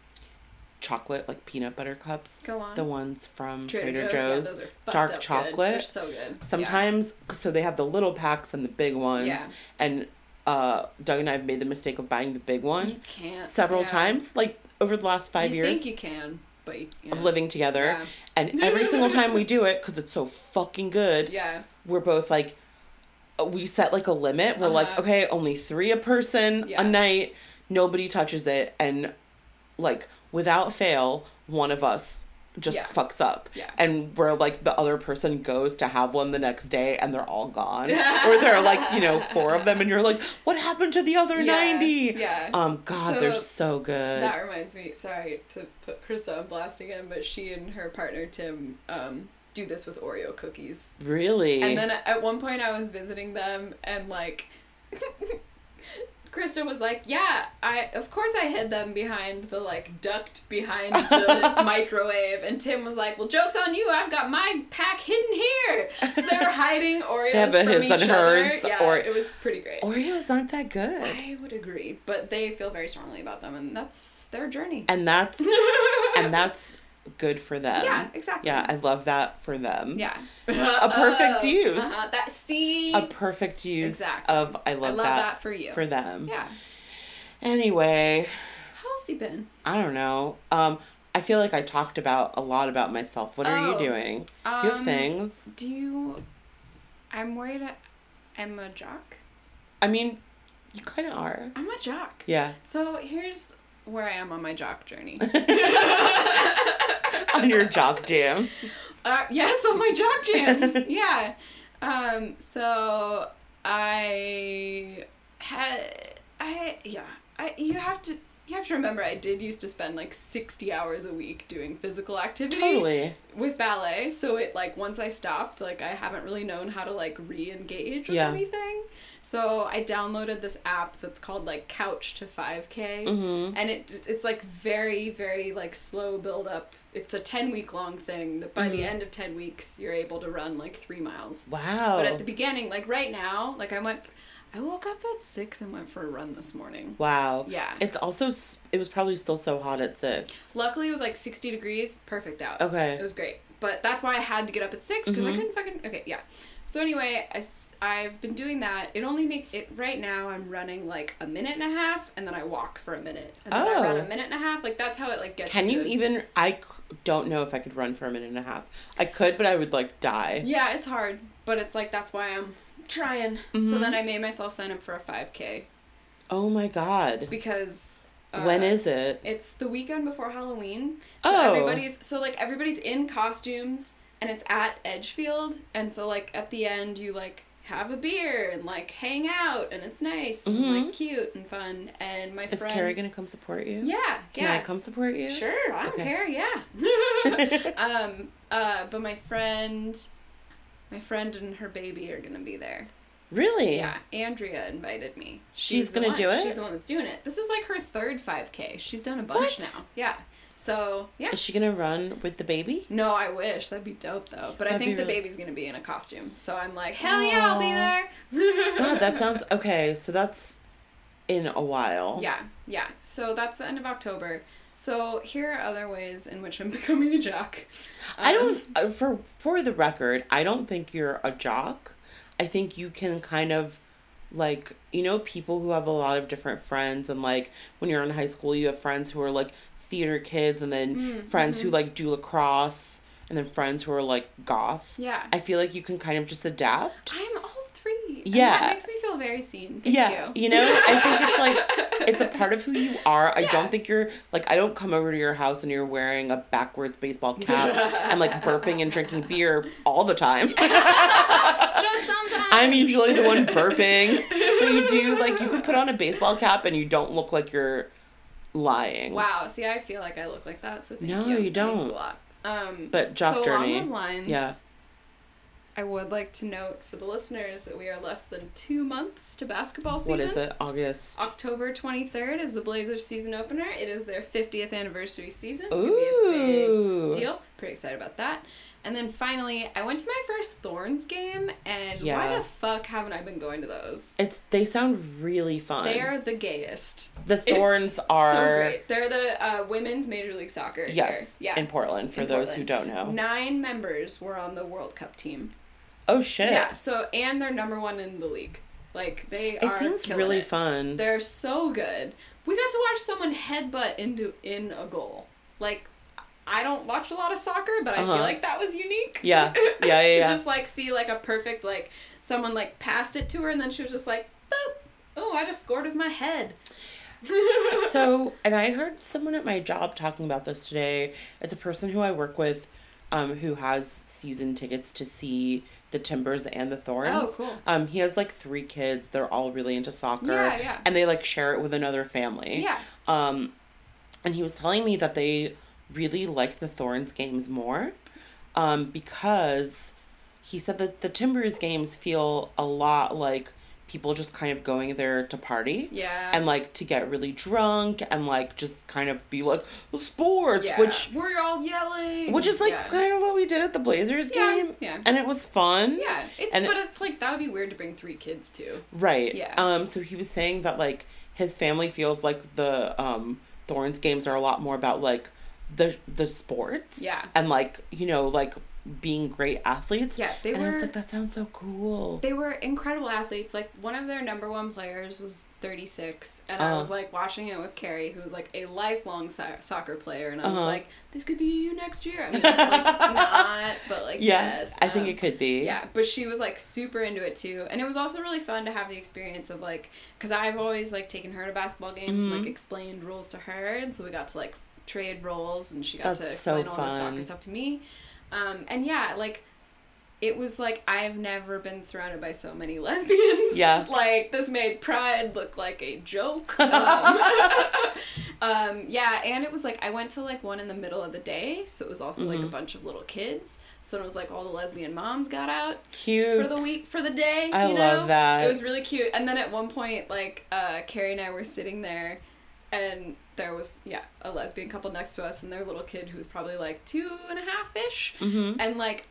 chocolate like peanut butter cups? Go on. The ones from Trader, Trader, Joe's. Yeah, Joe's. those are dark up good. chocolate. They're so good. Yeah. Sometimes, so they have the little packs and the big ones. Yeah. And uh, Doug and I have made the mistake of buying the big one you can't several yeah. times, like over the last five you years think you can, but you, yeah. of living together. Yeah. And every single time we do it, because it's so fucking good, Yeah. we're both like, uh, we set like a limit. We're like, Uh-huh. okay, only three a person Yeah. a night. Nobody touches it, and like without fail, one of us just Yeah. fucks up. Yeah. And where like the other person goes to have one the next day and they're all gone. or there are like, you know, four of them and you're like, what happened to the other Yeah, 90? yeah. Um, God, they're So, so good. That reminds me, sorry to put Krista on blast again, but she and her partner Tim um, do this with Oreo cookies. really? And then at one point I was visiting them and like Krista was like, "Yeah, I of course I hid them behind the like duct behind the microwave." And Tim was like, "Well, jokes on you. I've got my pack hidden here." So they were hiding Oreos have from his each and other. hers, Yeah, or- it was pretty great. Oreos aren't that good. I would agree, but they feel very strongly about them, and that's their journey. and that's and that's good for them. yeah, exactly. Yeah, I love that for them. yeah. A perfect Oh, use. Uh-huh. That see. A perfect use Exactly. of I love, I love that, that for you. for them. yeah. Anyway, How else you been? I don't know. Um, I feel like I talked about a lot about myself. What are you Oh, doing? Do you have Um, things? Do you? I'm worried. I'm a jock. I mean, you kind of are. I'm a jock. Yeah. So here's where I am on my jock journey. On your jock jam. Uh, yes, on my jock jams. yeah. Um, so I had I yeah. I you have to you have to remember I did used to spend like 60 hours a week doing physical activity Totally. with ballet. So it like once I stopped, like I haven't really known how to like re-engage with Yeah. anything. So I downloaded this app that's called like Couch to 5K Mm-hmm. and it it's like very very like slow build up it's a 10 week long thing that by the Mhm. end of 10 weeks you're able to run like three miles Wow. but at the beginning like right now like i went i woke up at six and went for a run this morning wow. yeah It's also it was probably still so hot at six. luckily it was like 60 degrees perfect out Okay. it was great but that's why i had to get up at six because i Mhm. couldn't fucking okay yeah so anyway I, I've been doing that it only make it right now i'm running like a minute and a half and then i walk for a minute and then i run Oh. a minute and a half like that's how it like gets Can you good. even? I c- don't know if I could run for a minute and a half. I could, but I would like die. Yeah, it's hard, but it's like that's why I'm trying. So Mhm. then I made myself sign up for a 5K Oh my god. because uh, when is it? it's the weekend before Halloween. So Oh. everybody's so like everybody's in costumes and it's at Edgefield, and so like at the end you like have a beer and like hang out, and it's nice and like cute and fun. And my Mm-hmm. Is Carrie gonna come support you? yeah, Can yeah, I come support you? Sure, I don't Okay. care. Yeah. um. Uh. But my friend, my friend and her baby are gonna be there. Really? Yeah. Andrea invited me. She's the gonna do it? She's the one that's doing it. This is like her third 5K. She's done a bunch What? now. Yeah. So yeah. Is she gonna run with the baby? No, I wish that'd be dope though. But I That'd think the really- baby's gonna be in a costume. So I'm like, hell yeah, I'll be there. God, that sounds okay. So that's in a while. Yeah, yeah. So that's the end of October. So here are other ways in which I'm becoming a jock. I Um, don't. uh, For for the record, I don't think you're a jock. I think you can kind of like you know people who have a lot of different friends and like when you're in high school you have friends who are like theater kids and then Mm, friends mm-hmm. who like do lacrosse and then friends who are like goth. Yeah. I feel like you can kind of just adapt. I'm all three. Yeah. that makes me feel very seen. Thank yeah, you. know, I think it's like it's a part of who you are. I Yeah. don't think you're like I don't come over to your house and you're wearing a backwards baseball cap and like burping and drinking beer all the time. Just sometimes. I'm usually the one burping. But you do like you could put on a baseball cap and you don't look like you're lying. Wow. See, I feel like I look like that. So thank No, you. you don't. a lot. Um, But jock so journey, along those lines, yeah. I would like to note for the listeners that we are less than two months to basketball season. What is it? August. October 23rd is the Blazers season opener. It is their 50th anniversary season. It's going to be a big deal. Pretty excited about that. And then finally, I went to my first Thorns game, and why the fuck haven't I been going to those? It's they sound really fun. They are the gayest. the Thorns It's are so great. They're the uh, women's Major League Soccer. here. yes, Yeah. in Portland for In those who don't know. Nine members were on the World Cup team. Oh shit. Yeah. So and they're number one in the league. Like they It are. It seems really it. fun. They're so good. We got to watch someone headbutt into in a goal. Like I don't watch a lot of soccer, but I Uh-huh. feel like that was unique. Yeah. Yeah, yeah, to yeah. just like see like a perfect like someone like passed it to her and then she was just like boop. Oh, I just scored with my head. so and i heard someone at my job talking about this today it's a person who i work with um, who has season tickets to see the timbers and the thorns Oh, cool. um, he has like three kids they're all really into soccer Yeah, yeah. and they like share it with another family Yeah. um, and he was telling me that they really like the thorns games more um, because he said that the timbers games feel a lot like people just kind of going there to party Yeah. and like to get really drunk and like just kind of be like sports yeah. which we're all yelling. which is like yeah. kind of what we did at the blazers Yeah, game yeah. and it was fun Yeah, it's And- but it's like that would be weird to bring three kids to. right Yeah. um so he was saying that like his family feels like the um thorns games are a lot more about like the the sports Yeah. and like you know like being great athletes Yeah, they and i was like that sounds so cool They were incredible athletes. Like one of their number one players was 36, and I Uh. was like watching it with Carrie, who was like a lifelong so- soccer player, and I was Uh-huh. like, "This could be you next year." I mean, like not, but like yeah yes. i think um, it could be Yeah, but she was like super into it too, and it was also really fun to have the experience of like, because I've always like taken her to basketball games and like Mhm. explained rules to her, and so we got to like trade roles, and she got to That's so explain all the soccer stuff to me, um, and yeah, like. It was like I've never been surrounded by so many lesbians. Yeah. Like this made Pride look like a joke. Um, um, yeah, and it was like I went to like one in the middle of the day, so it was also like a Mhm. bunch of little kids. So it was like all the lesbian moms got out cute for the week for the day. I you love know? that. It was really cute. And then at one point, like uh, Carrie and I were sitting there, and there was yeah a lesbian couple next to us, and their little kid who was probably like two and a half ish, mm-hmm. and like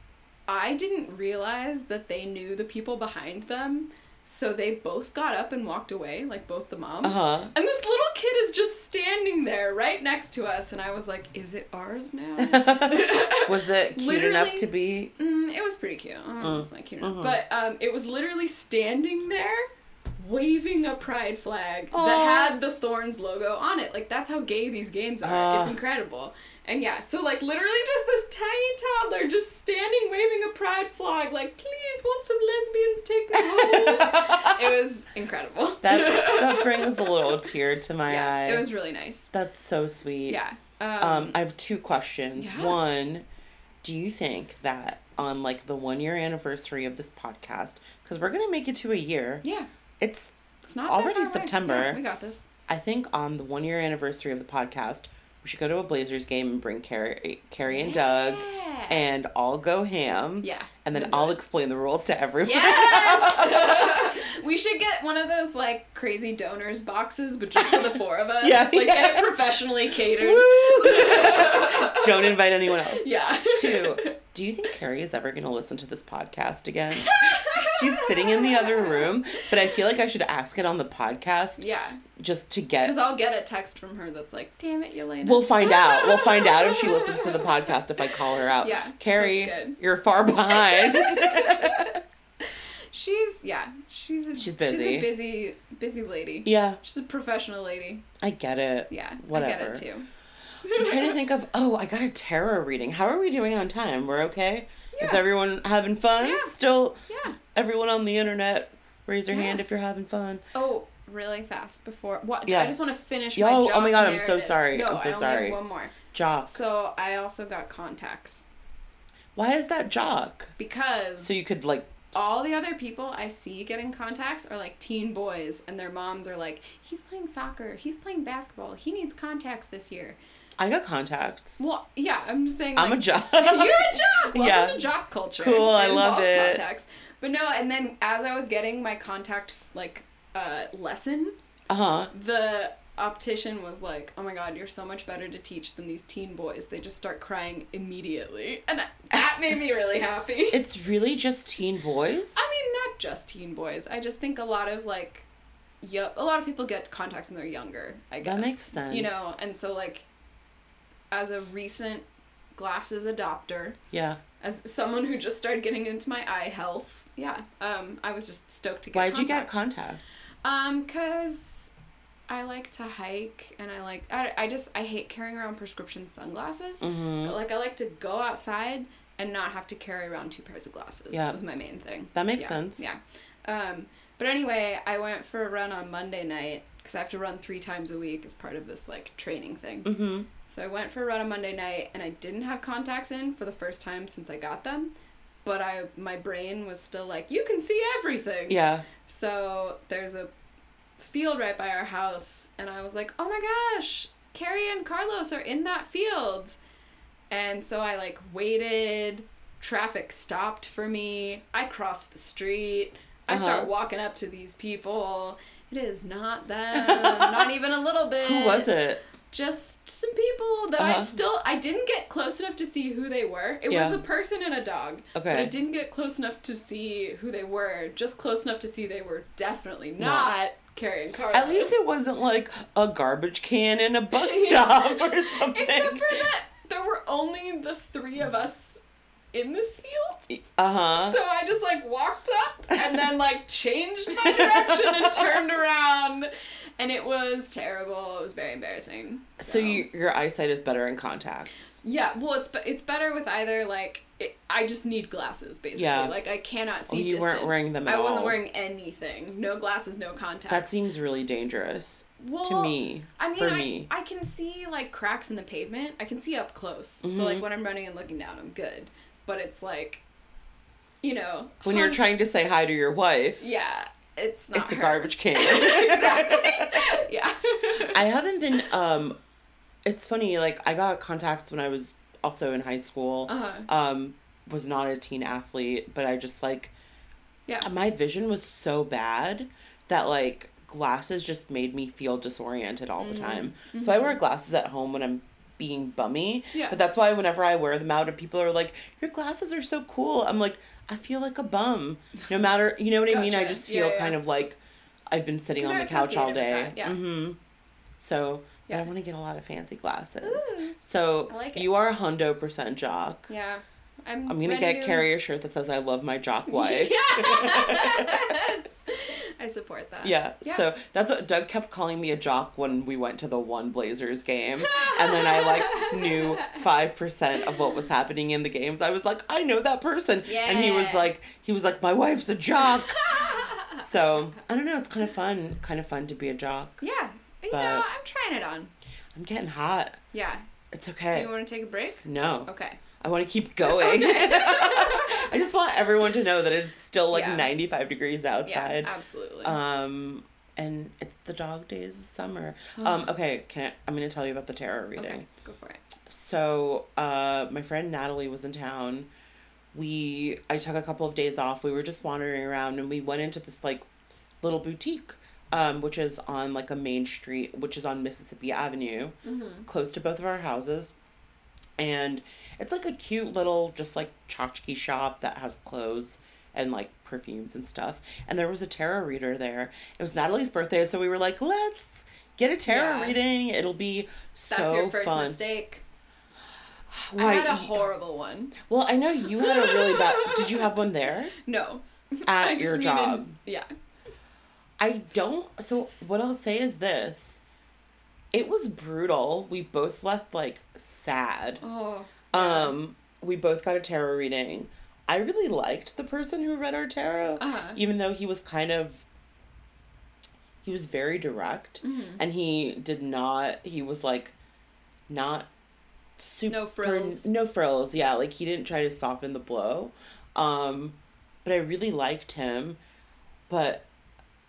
I didn't realize that they knew the people behind them. So they both got up and walked away, like both the moms. Uh-huh. And this little kid is just standing there right next to us, and I was like, "Is it ours now?" was it cute Literally- enough to be Mm, it was pretty cute. Mm. It's not cute enough. Mhm. But um, it was literally standing there waving a pride flag Aw. that had the Thorns logo on it. Like, that's how gay these games are. Ah. it's incredible. And yeah, so like literally just this tiny toddler just standing waving a pride flag, like, please, won't some lesbians take me home? it was incredible. that that brings a little tear to my yeah, eye. it was really nice. That's so sweet. Yeah. Um, Um, I have two questions. yeah. One, Do you think that on like the one year anniversary of this podcast, because we're gonna make it to a year, Yeah. It's It's not Already that far away. September. Yeah, we got this. I think on the one year anniversary of the podcast, we should go to a Blazers game and bring Carrie, Carrie and Doug, Yeah. and all go ham. Yeah. And then I'll explain the rules to everyone. Yes! we should get one of those like crazy donors boxes, but just for the four of us. Yeah, Like get it professionally catered. Don't invite anyone else. Yeah. Two, do you think Carrie is ever going to listen to this podcast again? She's sitting in the other room, but I feel like I should ask it on the podcast Yeah. just to get. Because I'll get a text from her that's like, damn it, Yelena. We'll find out. We'll find out if she listens to the podcast if I call her out. Yeah, Carrie, you're far behind. She's, yeah, she's a, She's She's busy. a busy, busy lady. yeah, She's a professional lady. I get it. Yeah. I get it too. I'm trying to think of. Oh, I got a tarot reading. How are we doing on time? We're okay. Is everyone having fun? Yeah. Still, Yeah. everyone on the internet, raise your Yeah. hand if you're having fun. Oh, really fast before. What? Yeah. I just want to finish Yo, my oh my God, I'm so sorry. No, I'm so I only sorry. Have one more. Jock. So I also got contacts Why is that jock? because So you could like. all the other people I see getting contacts are like teen boys, and their moms are like, "He's playing soccer. He's playing basketball. He needs contacts this year." I got contacts. Well, yeah, I'm just saying. I'm a like, jock. You're a jock. Welcome Yeah. to jock culture. Cool, I love it. Contacts. But no, and then as I was getting my contact like uh, lesson, Uh huh. the optician was like, "Oh my god, you're so much better to teach than these teen boys. They just start crying immediately." And that made me really happy. It's really just teen boys. I mean, not just teen boys. I just think a lot of like yeah, a lot of people get contacts when they're younger, I guess. That makes sense. You know, and so like as a recent glasses adopter, Yeah. as someone who just started getting into my eye health, yeah, um, I was just stoked to get Why'd you get contacts. contacts? Um, cause I like to hike and I like I, I just I hate carrying around prescription sunglasses. Mm-hmm. But like I like to go outside and not have to carry around two pairs of glasses. Yeah. was my main thing. That makes Yeah, sense. Yeah. Um, but anyway, I went for a run on Monday night because I have to run three times a week as part of this like training thing. Mm-hmm. So I went for a run on Monday night and I didn't have contacts in for the first time since I got them. But I my brain was still like, you can see everything. Yeah. So there's a field right by our house, and I was like, oh my gosh, Carrie and Carlos are in that field. And so I like waited, traffic stopped for me, I crossed the street, I Uh-huh. start walking up to these people. It is not them, not even a little bit. Who was it? Just some people that I Uh-huh. still I didn't get close enough to see who they were. It Yeah. was a person and a dog. But I didn't get close enough to see who they were. Just close enough to see they were definitely No. not Carrie and Carlos. At least it wasn't like a garbage can in a bus stop or something. Except for that, there were only the three of us in this field. Uh huh. So I just like walked up and then like changed my direction and turned around. And it was terrible. It was very embarrassing. So you, your eyesight is better in contacts. Yeah, well, it's it's better with either like it, I just need glasses basically. Yeah. Like I cannot see. Oh, you weren't wearing them at I wasn't wearing anything. No glasses, no contacts. That seems really dangerous well, to me. I mean, for I, me. I can see like cracks in the pavement. I can see up close. So Mhm. like when I'm running and looking down, I'm good. But it's like, you know, When you're trying to say hi to your wife, yeah, it's not. it's a garbage can. exactly. yeah. I haven't been. Um, it's funny. Like I got contacts when I was also in high school. Uh-huh. Um, was not a teen athlete, but I just like Yeah. my vision was so bad that like glasses just made me feel disoriented all the Mm-hmm. time. So I wear glasses at home when I'm being bummy. Yeah. But that's why whenever I wear them out and people are like, Your glasses are so cool, I'm like, I feel like a bum. No matter you know what I mean? I just feel yeah. kind of like I've been sitting on the couch all day. yeah. Mm-hmm. So yeah. Yeah. I want to get a lot of fancy glasses. Ooh. So like you are a hundo percent jock. Yeah. I'm. I'm gonna get to- Carrie a shirt that says "I love my jock wife." Yes. I support that. Yeah, Yeah. so that's what Doug kept calling me a jock when we went to the one Blazers game. and then I like knew 5% of what was happening in the games. I was like, I know that person. And he was like he was like my wife's a jock. so, I don't know, it's kind of fun, kind of fun to be a jock. Yeah. You But- know, I'm trying it on. I'm getting hot. Yeah. It's okay. Do you want to take a break? no. Okay. I want to keep going. I just want everyone to know that it's still like Yeah. 95 degrees outside. Yeah, absolutely. Um, and it's the dog days of summer. um, okay, can I, I'm going to tell you about the tarot reading. okay, go for it. So, uh, my friend Natalie was in town. We, I took a couple of days off. We were just wandering around and we went into this like little boutique, um, which is on like a main street, which is on Mississippi Avenue, close to both of our houses. And it's like a cute little, just like tchotchke shop that has clothes and like perfumes and stuff. And there was a tarot reader there. It was Natalie's birthday, so we were like, let's get a tarot Yeah. reading. It'll be so That's your first fun. mistake. I Right, had a horrible one. Well, I know you had a really bad. Did you have one there No. At your needed- job? Yeah. I don't. So what I'll say is this: it was brutal. We both left like sad. Oh. Um, we both got a tarot reading. I really liked the person who read our tarot, Uh-huh. even though he was kind of. He was very direct, Mm-hmm. and he did not. He was like, not super No frills. no frills yeah like he didn't try to soften the blow um but i really liked him but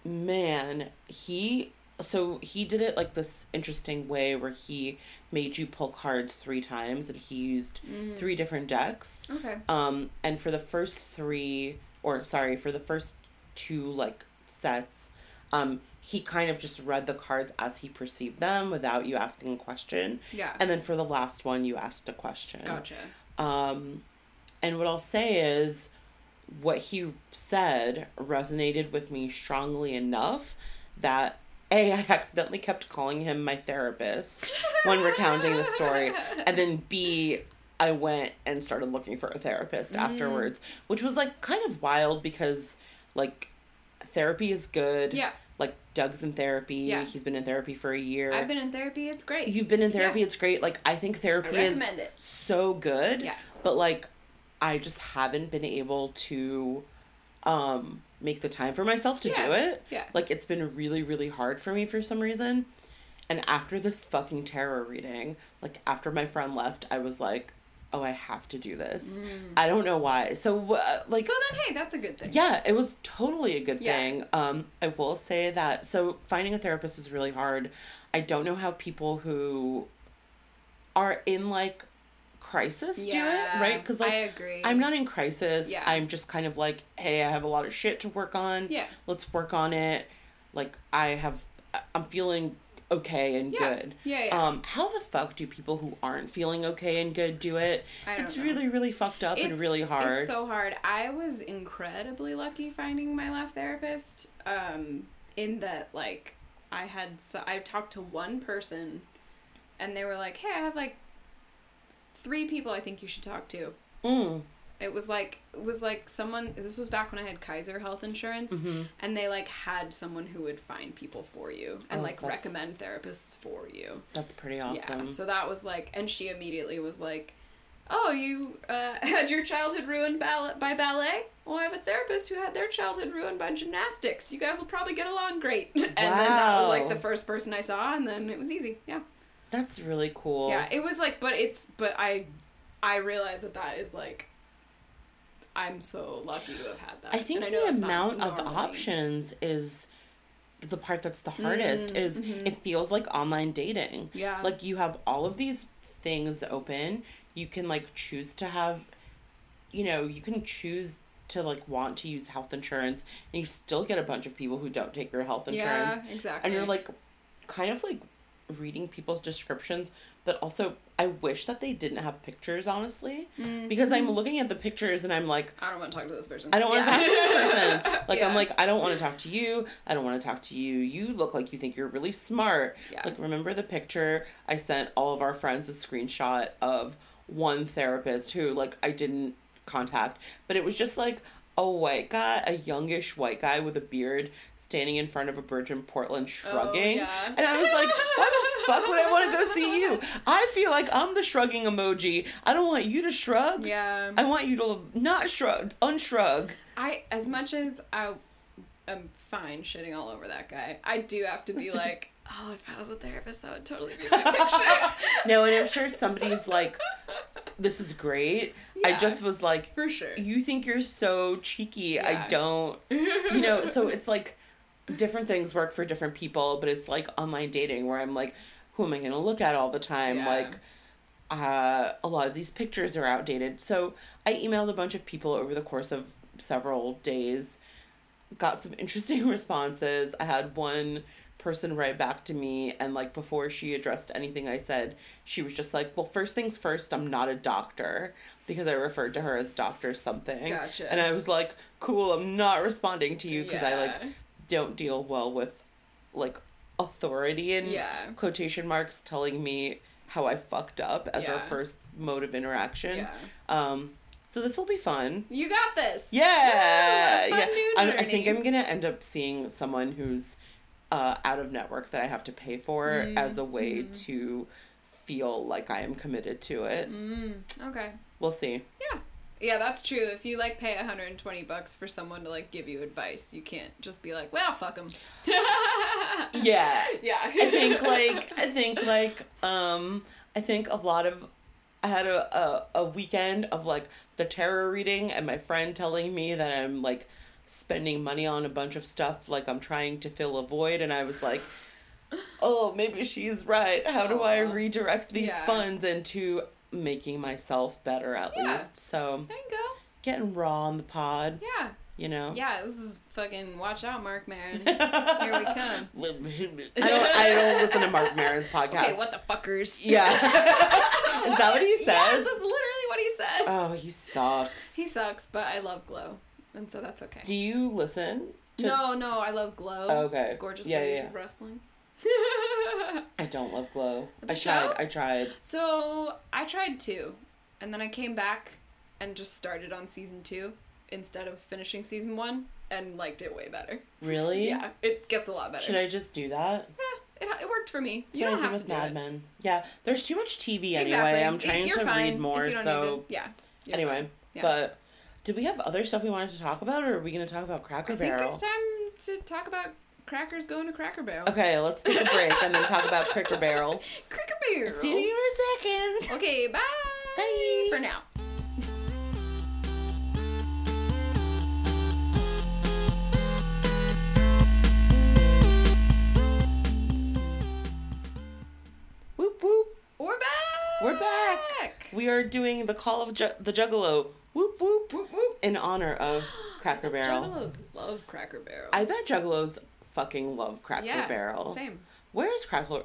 man he so he did it like this interesting way where he made you pull cards three times and he used Mm. three different decks Okay. um and for the first three or sorry for the first two like sets um he kind of just read the cards as he perceived them without you asking a question Yeah. and then for the last one, you asked a question. Gotcha. Um, and what I'll say is, what he said resonated with me strongly enough that A, I accidentally kept calling him my therapist when recounting the story. And then B, I went and started looking for a therapist Mm. afterwards, which was like kind of wild because, like, therapy is good. Yeah. Like, Doug's in therapy. Yeah. He's been in therapy for a year. I've been in therapy. It's great. You've been in Yeah. therapy. It's great. Like I think therapy I is it. so good. Yeah. But like, I just haven't been able to, um, make the time for myself to Yeah. do it. Yeah. Like it's been really, really hard for me for some reason. And after this fucking tarot reading, like after my friend left, I was like, oh, I have to do this. I don't know why. So uh, like. Mm. so then, hey, that's a good thing. Yeah, it was totally a good Yeah. thing. Um, I will say that so finding a therapist is really hard. I don't know how people who are in like crisis do it, right? Because like I agree. I'm not in crisis. Yeah. I'm just kind of like, hey, I have a lot of shit to work on. Yeah. Let's work on it. Like I have, I'm feeling okay and Yeah. good. Yeah, yeah. Um, how the fuck do people who aren't feeling okay and good do it? I don't it's know. really, really fucked up and really hard. It's so hard. I was incredibly lucky finding my last therapist. Um, in that like I had so I talked to one person, and they were like, "Hey, I have like three people I think you should talk to." mm. It was like it was like someone. This was back when I had Kaiser Health Insurance, Mm-hmm. and they like had someone who would find people for you and Oh, like that's- recommend therapists for you. That's pretty awesome. Yeah, so that was like, and she immediately was like, "Oh, you uh, had your childhood ruined ball- by ballet? Well, I have a therapist who had their childhood ruined by gymnastics. You guys will probably get along great." and then that was like the first person I saw, and then it was easy. Yeah, That's really cool. yeah, it was like, but it's, but I, I realize that that is like. I'm so lucky to have had that. I think And I the that's amount of options is the part that's the hardest Mm, is mhm. it feels like online dating. Yeah. Like you have all of these things open. You can like choose to have you know, you can choose to like want to use health insurance and you still get a bunch of people who don't take your health insurance. Yeah, exactly. And you're like kind of like reading people's descriptions, but also I wish that they didn't have pictures, honestly. Because I'm mm-hmm. looking at the pictures and I'm like, I don't want to talk to this person. I don't want to Yeah. talk to this person. Like I'm like, I don't want to talk to you. I don't want to talk to you. You look like you think you're really smart. Yeah. Like remember the picture I sent all of our friends a screenshot of one therapist who like I didn't contact, but it was just like a white guy, a youngish white guy with a beard standing in front of a bridge in Portland oh, shrugging. Oh, yeah. And I was like, why the fuck would I want to go see you? I feel like I'm the shrugging emoji. I don't want you to shrug. Yeah. I want you to not shrug, unshrug. I as much as I am fine shitting all over that guy, I do have to be like, oh, if I was a therapist, that would totally be my picture. No, and I'm sure somebody's like, this is great. I just was like, For sure. you think you're so cheeky. I don't. You know, so it's like different things work for different people, but it's like online dating where I'm like, who am I going to look at all the time? Yeah. Like, uh, a lot of these pictures are outdated. So I emailed a bunch of people over the course of several days, got some interesting responses. I had one person write back to me and like before she addressed anything I said, she was just like, "Well, first things first, I'm not a doctor." Because I referred to her as doctor something. Gotcha. And I was like, "Cool, I'm not responding to you because I like don't deal well with like authority in Yeah. quotation marks telling me how I fucked up as our first mode of interaction. Yeah. Um, so this will be fun. You got this. Yeah, yeah. I'm, I think. I'm gonna end up seeing someone who's uh, out of network that I have to pay for as a way Mm-hmm. to feel like I am committed to it. Mm, okay. We'll see. Yeah. Yeah, that's true. If you like pay 120 bucks for someone to like give you advice, you can't just be like, "Well, fuck them." Yeah. yeah. I think like I think like um I think a lot of I had a, a, a weekend of like the tarot reading and my friend telling me that I'm like spending money on a bunch of stuff like I'm trying to fill a void and I was like oh maybe she's right how do I redirect these Yeah. funds into making myself better at Yeah. least so there you go. getting raw on the pod Yeah. you know Yeah, this is fucking watch out, Mark Maron. Here we come. I don't I don't listen to Mark Maron's podcast Okay, what the fuckers? Yeah. Is that what he says? Yes, that's literally what he says. Oh, he sucks. He sucks, but I love Glow, and so that's okay. Do you listen? To... no, no, I love Glow. Oh, okay. Gorgeous Yeah, ladies yeah. of wrestling. I don't love Glow. The I tried. I tried. so I tried two, and then I came back and just started on season two instead of finishing season one, and liked it way better. Really? Yeah, it gets a lot better. Should I just do that? Yeah, it, it worked for me. You what don't I have did to with do Mad it. Men. Yeah, there's too much TV anyway. Exactly. I'm trying You're to read more, so to- yeah. anyway. Yeah. But did we have other stuff we wanted to talk about, or are we going to talk about Cracker barrel? I think it's time to talk about crackers going to Cracker Barrel. Okay, let's take a break and then talk about Cracker Barrel. Cracker Barrel. See you in a second. Okay, bye. Bye. For now. Whoop whoop. We're back. We're back. We are doing the Call of Ju- the Juggalo. Whoop whoop. Whoop whoop. In honor of Cracker Barrel. Juggalos love Cracker Barrel. I bet Juggalos fucking love Cracker yeah, Barrel. Same. Where is Cracker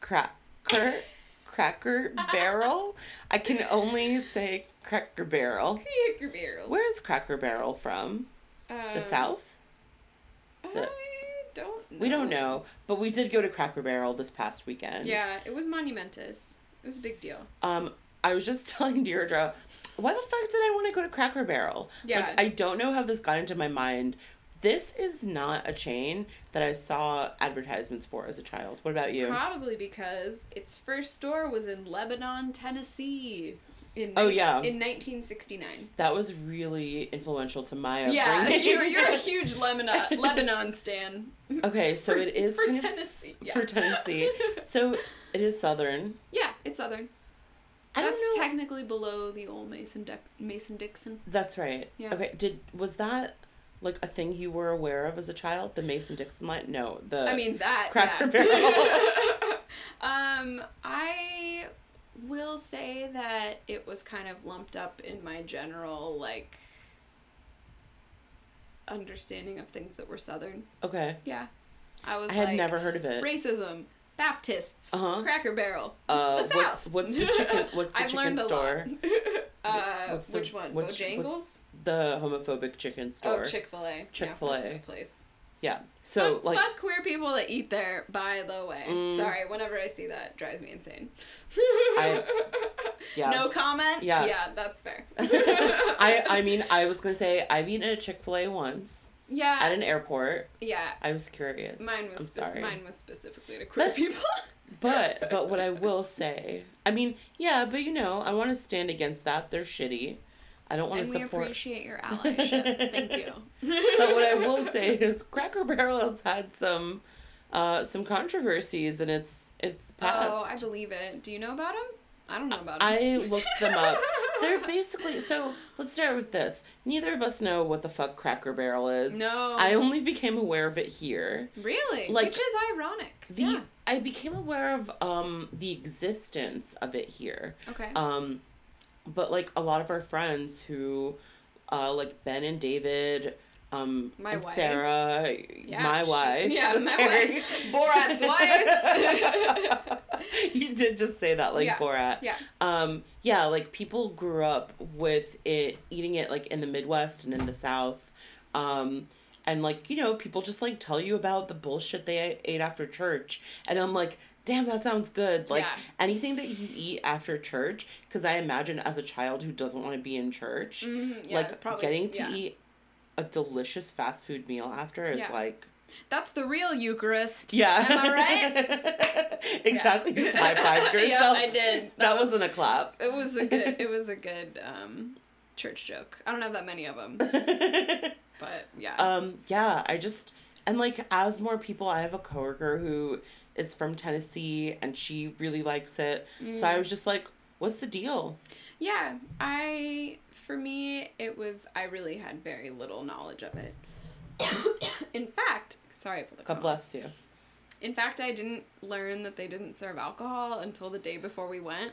Cracker Cracker Barrel? I can only say Cracker Barrel. Cracker Barrel. Where is Cracker Barrel from? The Um, South? I don't know. We don't know, but we did go to Cracker Barrel this past weekend. Yeah, it was monumentous. It was a big deal. Um, I was just telling Deirdre, why the fuck did I want to go to Cracker Barrel? Yeah. Like, I don't know how this got into my mind. This is not a chain that I saw advertisements for as a child. What about you? Probably because its first store was in Lebanon, Tennessee. In Oh, yeah. In 1969. That was really influential to my upbringing. Yeah, you're, you're a huge Lebanon Lebanon stan. okay, so For- it is for Tennessee, of yeah. for Tennessee. So it is southern. Yeah, it's southern. I don't That's know. technically below the old Mason Dick Mason Dixon. That's right. Yeah. Okay. Did was that like a thing you were aware of as a child? The Mason Dixon line? No. The I mean that. Cracker yeah. um, I will say that it was kind of lumped up in my general like understanding of things that were southern. okay. Yeah, I was I had like never heard of it. racism, Baptists, Uh-huh. Cracker Barrel. Uh, the what's South. what's the chicken? What's the I've chicken learned a store? uh, What's the- which one? which- Bojangles. what's The homophobic chicken store. Oh, Chick Fil A. Chick-fil-A. place. yeah. So fuck, like fuck queer people that eat there. By the way, Mm. sorry. Whenever I see that, drives me insane. I- yeah. No comment. Yeah. Yeah, that's fair. I I mean I was gonna say I've eaten at a Chick Fil A once yeah. at an airport. yeah. I was curious. Mine was spec- sorry. mine was specifically to queer But- people. But but what I will say, I mean, yeah, but you know, I want to stand against that. They're shitty. I don't want and to support. we appreciate your allyship. Thank you. but what I will say is Cracker Barrel has had some uh some controversies and it's it's past. Oh, I believe it. Do you know about them? I don't know about them. I looked them up. They're basically so. Let's start with this. Neither of us know what the fuck Cracker Barrel is. no. I only became aware of it here. really, like, which is ironic. The yeah. I became aware of um the existence of it here. Okay. Um, but like a lot of our friends who, uh, like Ben and David, um, My wife. Sarah, Yeah, my she- wife, yeah, my wife. Borat's wife. you did just say that like Yeah, Borat. yeah. Um, yeah, like people grew up with it, eating it like in the Midwest and in the South. Um, and like, you know, people just like tell you about the bullshit they ate after church. And I'm like, damn, that sounds good. Like Yeah. anything that you eat after church, because I imagine as a child who doesn't want to be in church, Mhm, yeah, like probably- getting to yeah. eat a delicious fast food meal after is Yeah. like, That's the real Eucharist. yeah. Am I right? exactly. You just high fived Yeah, yourself. I did. That, That was- wasn't a clap. It was a good. It was a good um, church joke. I don't have that many of them, but yeah. um, yeah, I just and like as more people, I have a coworker who is from Tennessee and she really likes it. So Mm. I was just like, "What's the deal?" Yeah, I for me it was I really had very little knowledge of it. In fact, sorry for the God bless you. In fact, I didn't learn that they didn't serve alcohol until the day before we went,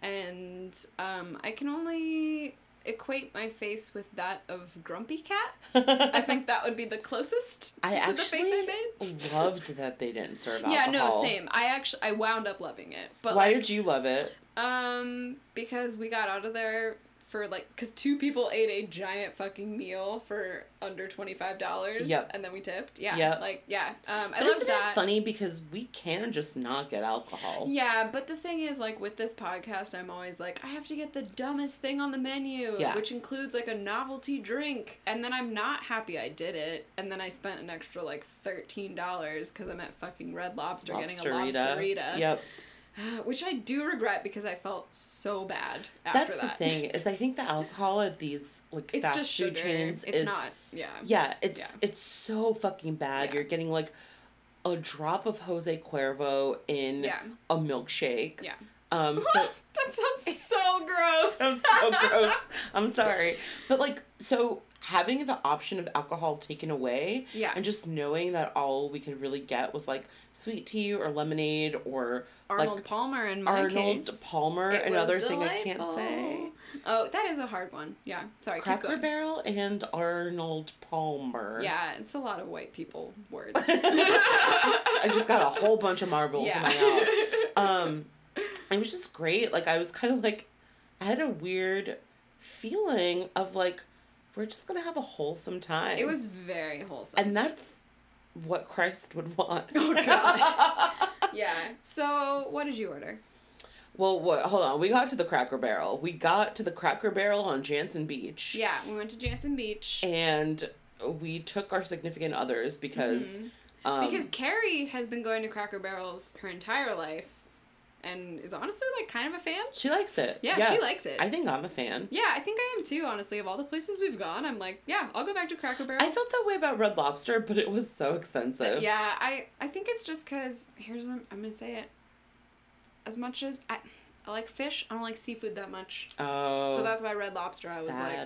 and um, I can only equate my face with that of Grumpy Cat. I think that would be the closest I to the face I made. loved that they didn't serve Yeah, alcohol. Yeah, no, same. I actually I wound up loving it, but Why like, did you love it? Um, because we got out of there for like, because two people ate a giant fucking meal for under twenty five dollars. Yep. And then we tipped. Yeah. Yep. Like yeah. Um, I isn't that. it funny because we can just not get alcohol? Yeah, but the thing is, like with this podcast, I'm always like, I have to get the dumbest thing on the menu, Yeah. which includes like a novelty drink, and then I'm not happy I did it, and then I spent an extra like thirteen dollars because I'm at fucking Red Lobster, getting a lobsterita. Yep. Which I do regret because I felt so bad after That's that. the thing is I think the alcohol at these like It's fast just food sugar. chains it's is not. Yeah. Yeah, it's Yeah. it's so fucking bad. Yeah. You're getting like a drop of Jose Cuervo in Yeah. a milkshake. Yeah. Um so That sounds so gross. sounds so gross. I'm sorry. But like so having the option of alcohol taken away Yeah. and just knowing that all we could really get was like sweet tea or lemonade or Arnold like Palmer in my Arnold case. Palmer, It another thing I can't say. Oh, that is a hard one. Yeah. Sorry. Cracker. Barrel and Arnold Palmer. Yeah, it's a lot of white people words. I just got a whole bunch of marbles in my mouth. yeah. um it was just great like i was kind of like i had a weird feeling of like we're just gonna have a wholesome time it was very wholesome. and that's what christ would want Oh, God. yeah. So, what did you order? well what hold on we got to the cracker barrel we got to the cracker barrel on Jantzen Beach Yeah, we went to Jantzen Beach. and we took our significant others because um, Mm-hmm. because Carrie has been going to Cracker Barrels her entire life and is honestly like kind of a fan. she likes it Yeah, she likes it. i think i'm a fan Yeah, I think I am too, honestly. Of all the places we've gone, I'm like, yeah, I'll go back to Cracker Barrel. I felt that way about Red Lobster, but it was so expensive. Yeah, I I think it's just because here's what I'm, I'm gonna say it. As much as I, I like fish, I don't like seafood that much. Oh. so that's why Red Lobster. I was like, eh.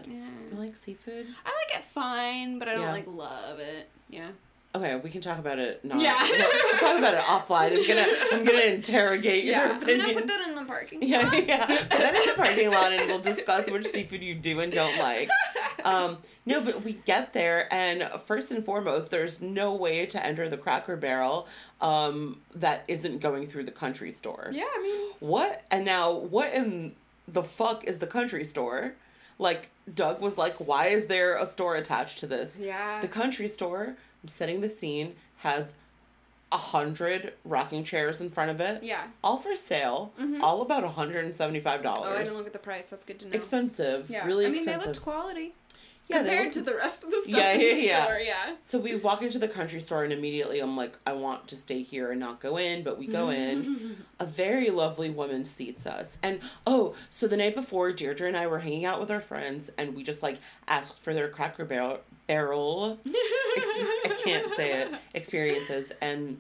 You like seafood? I like it fine, but I don't Yeah. like love it. Yeah. Okay, we can talk about it. Not, Yeah. no, talk about it offline. I'm gonna I'm gonna interrogate your Yeah. I'm gonna put that in the parking. yeah, lot. yeah. Put that in the parking lot, and we'll discuss which seafood you do and don't like. Um, no, but we get there, and first and foremost, there's no way to enter the Cracker Barrel um, that isn't going through the country store. Yeah, I mean, What? And now, what in the fuck is the country store? Like, Doug was like, why is there a store attached to this? yeah. The country store, I'm setting the scene, has a hundred rocking chairs in front of it. yeah. All for sale. Mm-hmm. All about $175. Oh, I didn't look at the price. That's good to know. expensive. Yeah. Really I mean, expensive. they looked quality yeah, compared to the rest of the stuff Yeah, in yeah, the yeah. store. Yeah. So we walk into the country store and immediately I'm like, I want to stay here and not go in, but we go in. a very lovely woman seats us. And oh, so the night before, Deirdre and I were hanging out with our friends and we just like asked for their cracker barrel barrel ex- I can't say it experiences and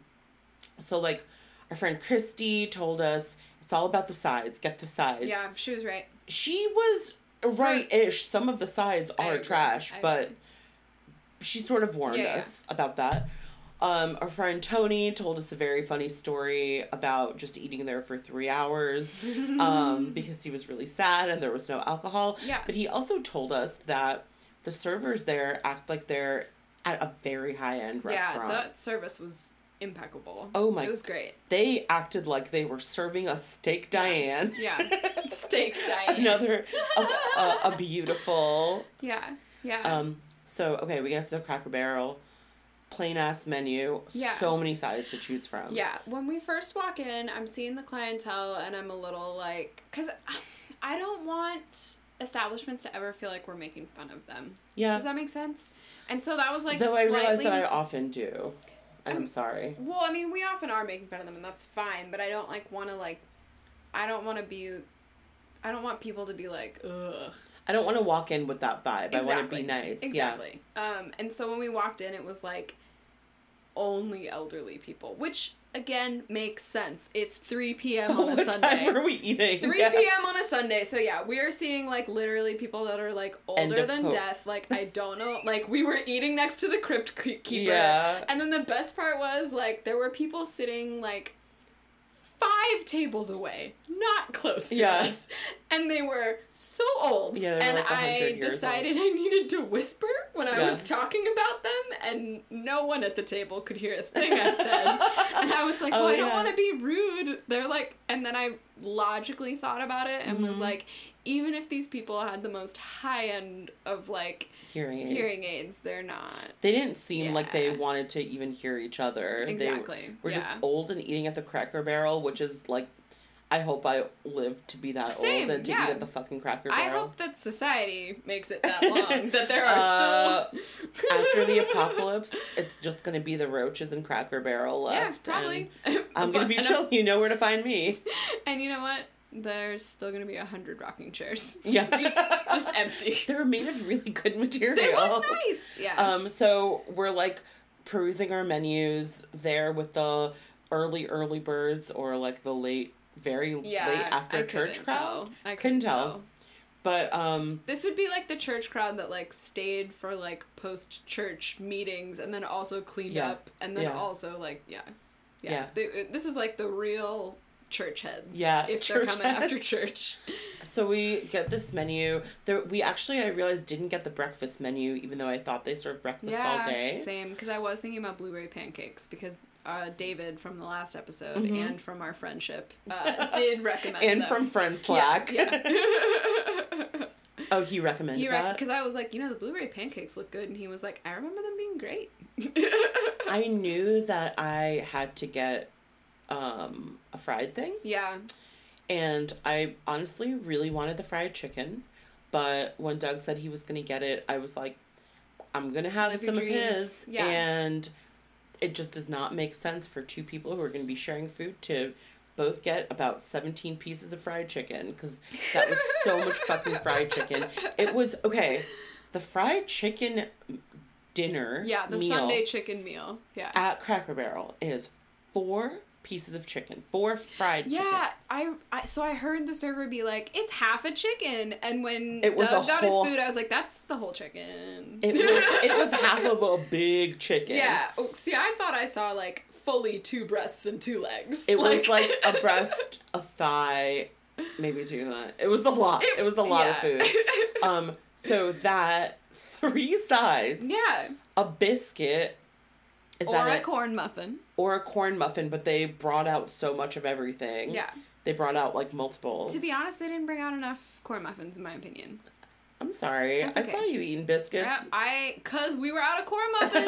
so like Our friend Christy told us it's all about the sides. Get the sides. Yeah, she was right. She was right-ish. Some of the sides I are agree. trash, I but agree. she sort of warned Yeah, yeah. us about that. Um, our friend Tony told us a very funny story about just eating there for three hours um, because he was really sad and there was no alcohol. Yeah. But he also told us that the servers there act like they're at a very high end restaurant. Yeah, that service was impeccable. Oh my- It was great. They acted like they were serving a steak Diane. Yeah. Steak Diane. Another a, a, a beautiful Yeah. Yeah. Um, so okay, we get to the Cracker Barrel, plain ass menu, Yeah. so many sides to choose from. Yeah, when we first walk in, I'm seeing the clientele and I'm a little like, because I don't want establishments to ever feel like we're making fun of them. yeah. Does that make sense? And so that was like Though I realize slightly- that I often do, and I'm I'm- sorry. Well, I mean, we often are making fun of them, and that's fine. But I don't like want to like, I don't want to be, I don't want people to be like, ugh. I don't want to walk in with that vibe. I want to be nice. Exactly. Um, and so when we walked in, it was like only elderly people, which again makes sense. It's three p.m. On a what Sunday. time are we eating? 3 Yeah. p.m. on a Sunday. So yeah, we are seeing like literally people that are like older than hope. death. Like I don't know. Like we were eating next to the crypt ke- keeper. Yeah. And then the best part was like there were people sitting like five tables away, not close to Yeah. us, and they were so old. Yeah, and like, 100 I decided I needed to whisper when I Yeah. was talking about them, and no one at the table could hear a thing I said. and I was like, Oh, well, I don't want to be rude. They're like, and then I logically thought about it and was Mhm. like, even if these people had the most high end of like Hearing aids. hearing aids, they're not. They didn't seem like they wanted to even hear each other. They Exactly. were just old and eating at the Cracker Barrel, which is like, I hope I live to be that Same, old and to yeah. eat at the fucking Cracker Barrel. I hope that society makes it that long that there are Uh, still after the apocalypse, it's just gonna be the roaches and Cracker Barrel left. yeah probably. I'm gonna be chill. You know where to find me. And you know what? There's still gonna be a hundred rocking chairs. Yeah. just just empty. They're made of really good material. They look nice. Yeah. Um, so we're like perusing our menus there with the early early birds or like the late, very yeah. late after I church crowd. tell. I Couldn't couldn't tell. tell. But um, This would be like the church crowd that like stayed for like post church meetings and then also cleaned Yeah. up and then Yeah. also like yeah, yeah. They- this is like the real church heads. Yeah, if they're coming after church. so we get this menu. There, we actually I realized didn't get the breakfast menu, even though I thought they served breakfast all day. same. Because I was thinking about blueberry pancakes because uh, David from the last episode Mhm. and from our friendship uh, did recommend And them. from friend Slack. Yeah. Oh, he recommended he that. because I was like, you know, the blueberry pancakes look good, and he was like, I remember them being great. I knew that I had to get um, a fried thing. yeah, And I honestly really wanted the fried chicken. But when Doug said he was going to get it, I was like, I'm going to have Live some of his. Yeah. And it just does not make sense for two people who are going to be sharing food to both get about 17 pieces of fried chicken because that was so much fucking fried chicken. It was, okay, the fried chicken dinner yeah, the Sunday chicken meal. Yeah. at Cracker Barrel is four pieces of chicken, four fried chicken. Yeah, I, I so I heard the server be like, "It's half a chicken," and when It was Doug got whole- his food, I was like, "That's the whole chicken." It was it was half of a big chicken. Yeah. Oh, see, I thought I saw like fully two breasts and two legs. It was like a breast, a thigh, maybe two that. It was a lot. It, was a lot of food. Um, so that three sides, yeah. a biscuit, is or that a it? corn muffin. Or a corn muffin, but they brought out so much of everything. Yeah. They brought out like multiples. To be honest, they didn't bring out enough corn muffins, in my opinion. I'm sorry. That's I saw you eating biscuits. Yeah, I, cause we were out of corn muffins.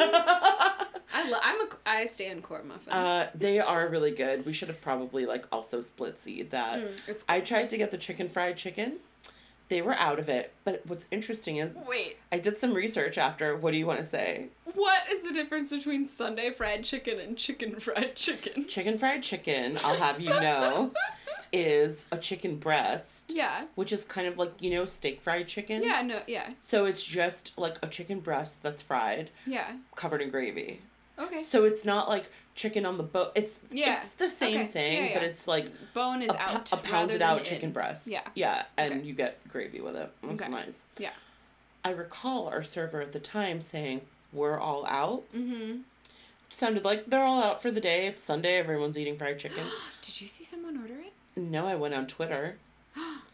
I lo- I'm a, I stand corn muffins. uh, they are really good. We should have probably like also split seed that. Mm, I tried to get the chicken fried chicken. They were out of it. But what's interesting is Wait, I did some research after. What do you want to say? what is the difference between Sunday fried chicken and chicken fried chicken? Chicken fried chicken, I'll have you know, is a chicken breast, Yeah. which is kind of like, you know, steak fried chicken. Yeah, no, yeah. So it's just like a chicken breast that's fried, Yeah. covered in gravy. Okay. So it's not like chicken on the bone. It's Yeah. it's the same Okay. thing, Yeah, but it's like Bone is a, out. a pounded out in. chicken breast. Yeah. Yeah, and Okay. you get gravy with it. It's Okay. nice. Yeah. I recall our server at the time saying, "We're all out." Mm-hmm. Sounded like they're all out for the day. It's Sunday. Everyone's eating fried chicken. Did you see someone order it? no, I went on Twitter.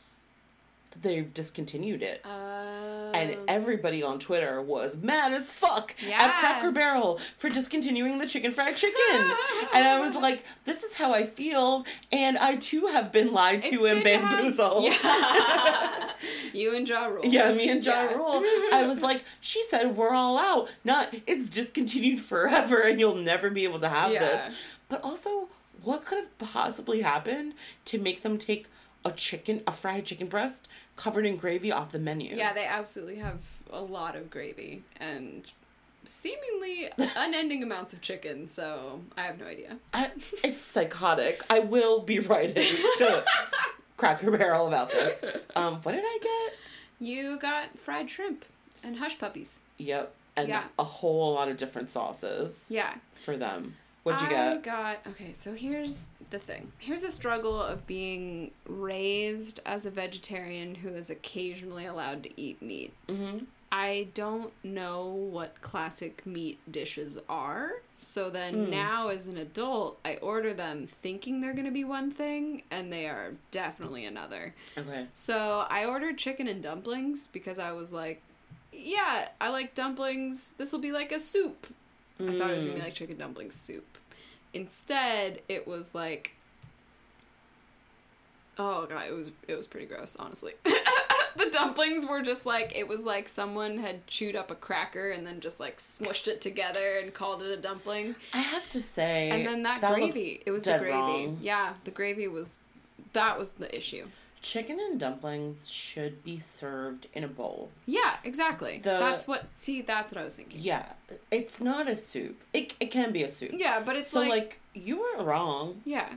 They've discontinued it. And oh. everybody on Twitter was mad as fuck Yeah. at Cracker Barrel for discontinuing the chicken fried chicken. and I was like, this is how I feel. And I too have been lied to and bamboozled. yeah. you and Ja Rule. Yeah, me and Ja Yeah. Rule. I was like, she said we're all out. Not it's discontinued forever and you'll never be able to have Yeah. this. But also, what could have possibly happened to make them take a chicken, a fried chicken breast covered in gravy off the menu? Yeah, they absolutely have a lot of gravy and seemingly unending amounts of chicken, so I have no idea. I, it's psychotic. I will be writing to Cracker Barrel about this. Um, what did I get? You got fried shrimp and hush puppies. Yep. And Yeah. a whole lot of different sauces Yeah. for them. What'd you I get? I got okay, so here's the thing. Here's a struggle of being raised as a vegetarian who is occasionally allowed to eat meat. Mm-hmm. I don't know what classic meat dishes are. So then Mm. now as an adult, I order them thinking they're going to be one thing and they are definitely another. Okay. So I ordered chicken and dumplings because I was like, yeah, I like dumplings. This will be like a soup. I thought it was going to be like chicken dumplings soup. Instead, it was like Oh god, it was it was pretty gross, honestly. the dumplings were just like it was like someone had chewed up a cracker and then just like smushed it together and called it a dumpling. I have to say. And then that, looked gravy, it was the gravy. wrong. Yeah, the gravy was that was the issue. Chicken and dumplings should be served in a bowl. Yeah, exactly. The- that's what see, that's what I was thinking. Yeah, it's not a soup. It, it can be a soup. Yeah, but it's so like, like, you weren't wrong, yeah,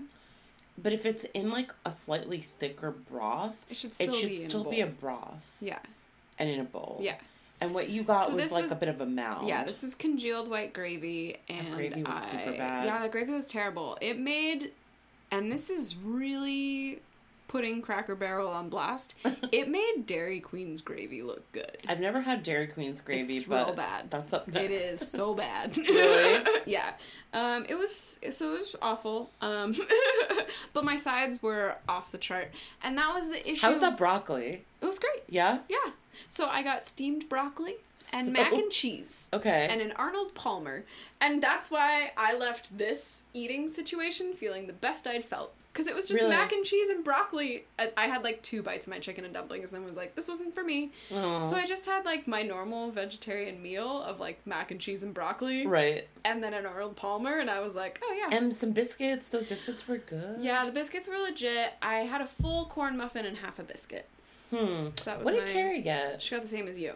but if it's in like a slightly thicker broth, it should still it should be still a be a broth yeah. and in a bowl. Yeah. And what you got So was like was- a bit of a mound. Yeah, this was congealed white gravy, and gravy was I, super bad. Yeah, the gravy was terrible. It made, and this is really putting Cracker Barrel on blast. it made Dairy Queen's gravy look good. I've never had Dairy Queen's gravy, It's but real bad. that's up next. It is so bad. Really? yeah. Um, it was so it was awful. Um, but my sides were off the chart, and that was the issue. How's that broccoli? It was great. Yeah. Yeah. So I got steamed broccoli and So- mac and cheese Okay. and an Arnold Palmer. And that's why I left this eating situation feeling the best I'd felt. Because it was just Really? mac and cheese and broccoli. I, I had like two bites of my chicken and dumplings and then was like, this wasn't for me. Aw. So I just had like my normal vegetarian meal of like mac and cheese and broccoli right. and then an Arnold Palmer. And I was like, oh yeah. And some biscuits. Those biscuits were good. yeah, the biscuits were legit. I had a full corn muffin and half a biscuit. Hmm. So that was What did my- Carrie get? She got the same as you.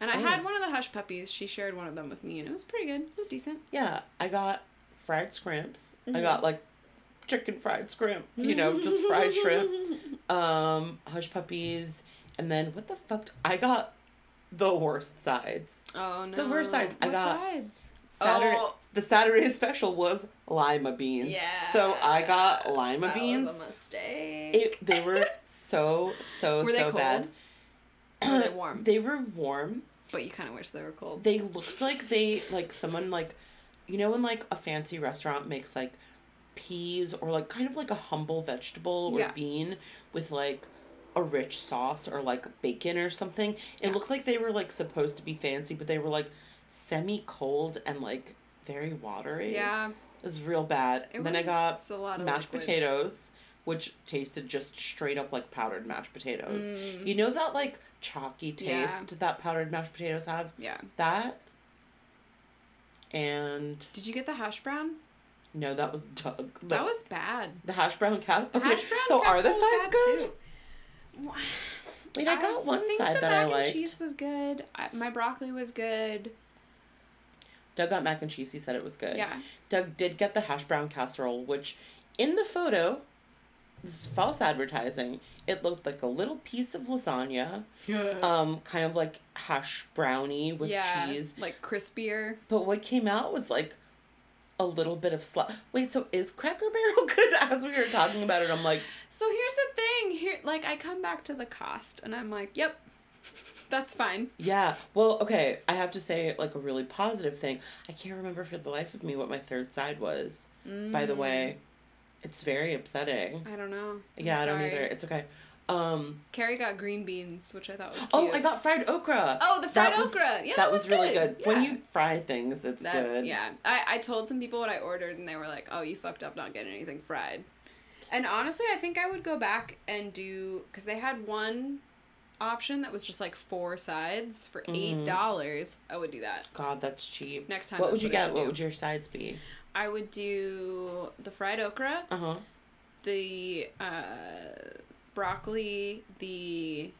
And I Oh. had one of the hush puppies. She shared one of them with me, and it was pretty good. It was decent. Yeah, I got fried scrimps. I Mhm. got like chicken fried shrimp, you know, just fried shrimp. Um, hush puppies, and then what the fuck? I got the worst sides. Oh no. The worst sides. I got- sides? Saturday, Oh. the Saturday special was lima beans. Yeah. So I got lima that beans. was a mistake. It, they were so so Were they so bad. cold? Were they warm? They were warm. but you kind of wish they were cold. They looked like they like someone like, you know, when like a fancy restaurant makes like peas or like kind of like a humble vegetable or Yeah. bean with like a rich sauce or like bacon or something. It Yeah. looked like they were like supposed to be fancy, but they were like semi cold and like very watery. yeah. It was real bad. It then I got a lot of mashed liquid. potatoes, which tasted just straight up like powdered mashed potatoes. Mm, You know that like chalky Yeah. taste that powdered mashed potatoes have? yeah. That and Did you get the hash brown? No, that was Doug. The, That was bad. the hash brown cat. Okay, brown so are the sides good? too. Wait, I got one side that mac I liked. and cheese was good. I, my broccoli was good. Doug got mac and cheese. He said it was good. Yeah. Doug did get the hash brown casserole, which in the photo, this is false advertising. It looked like a little piece of lasagna, yeah. um, kind of like hash brownie with yeah, cheese. like crispier. But what came out was like a little bit of slut. Wait, so is Cracker Barrel good? As we were talking about it, I'm like, So here's the thing. Here, like, I come back to the cost, and I'm like, yep, that's fine. yeah. Well, okay. I have to say, like a really positive thing. I can't remember for the life of me what my third side was. By the way, mm. it's very upsetting. I don't know. I'm yeah, I don't either. It's okay. Um. Carrie got green beans, which I thought was cute. Oh, I got fried okra. Oh, the fried That was- okra. Yeah, that that was was really good. good. When you fry things, it's That's good. yeah. I, I told some people what I ordered and they were like, "Oh, you fucked up not getting anything fried." And honestly, I think I would go back and do because they had one option that was just like four sides for eight dollars. I would do that God, that's cheap. next time. Mm-hmm. What would you I get? What do. would your sides be? I would do the fried okra, Uh huh. the uh, broccoli, the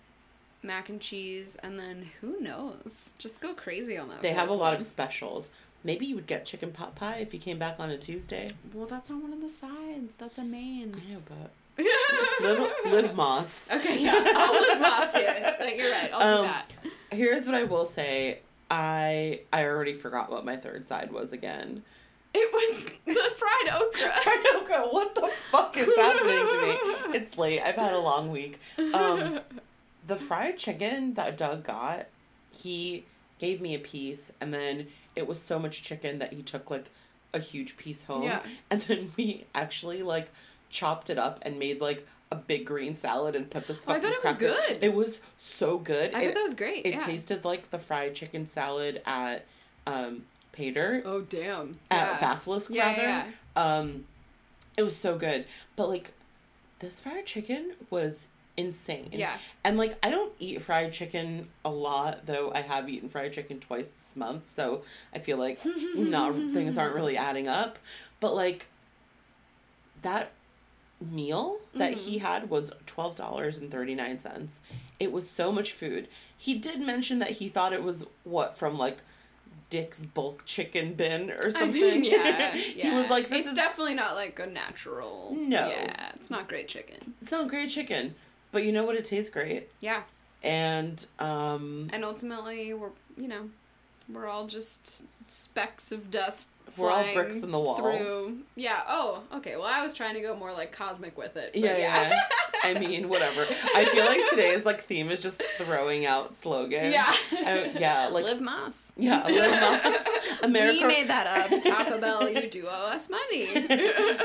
mac and cheese, and then who knows? Just go crazy on that. They have a lot of specials. Maybe you would get chicken pot pie if you came back on a Tuesday. Well, that's not one of the sides. That's a main. I know, but live, live más. Okay, yeah, I'll live Más here. You're right. I'll do Um, that. Here's what I will say. I I already forgot what my third side was again. It was the fried okra. I don't. What the fuck is happening to me? It's late. I've had a long week. Um, the fried chicken that Doug got, he gave me a piece, and then it was so much chicken that he took like a huge piece home. Yeah. And then we actually like chopped it up and made like a big green salad and put this Oh, I bet it was good. It was so good. I it, bet that was great. it yeah. tasted like the fried chicken salad at um Pater Oh damn. at yeah. Basilisk Yeah, rather. yeah, Um it was so good. But like this fried chicken was insane. Yeah. And like I don't eat fried chicken a lot, though I have eaten fried chicken twice this month, so I feel like not things aren't really adding up. But like that meal that he Mm-hmm. had was twelve dollars and thirty nine cents. It was so much food. He did mention that he thought it was what from like Dick's bulk chicken bin or something. I mean, yeah, he was like, "This it's is definitely not like a natural. No. Yeah, it's not great chicken. it's not great chicken, but you know what? It tastes great, Yeah, and um, and ultimately, we're you know, we're all just specks of dust. We're all bricks in the wall. Through. Yeah. Oh, okay. Well, I was trying to go more like cosmic with it. but yeah, yeah. I mean, whatever. I feel like today's like theme is just throwing out slogans. Yeah. I- yeah, like Live Más. yeah, a little mouse. America. We made that up. Taco Bell, you do owe us money.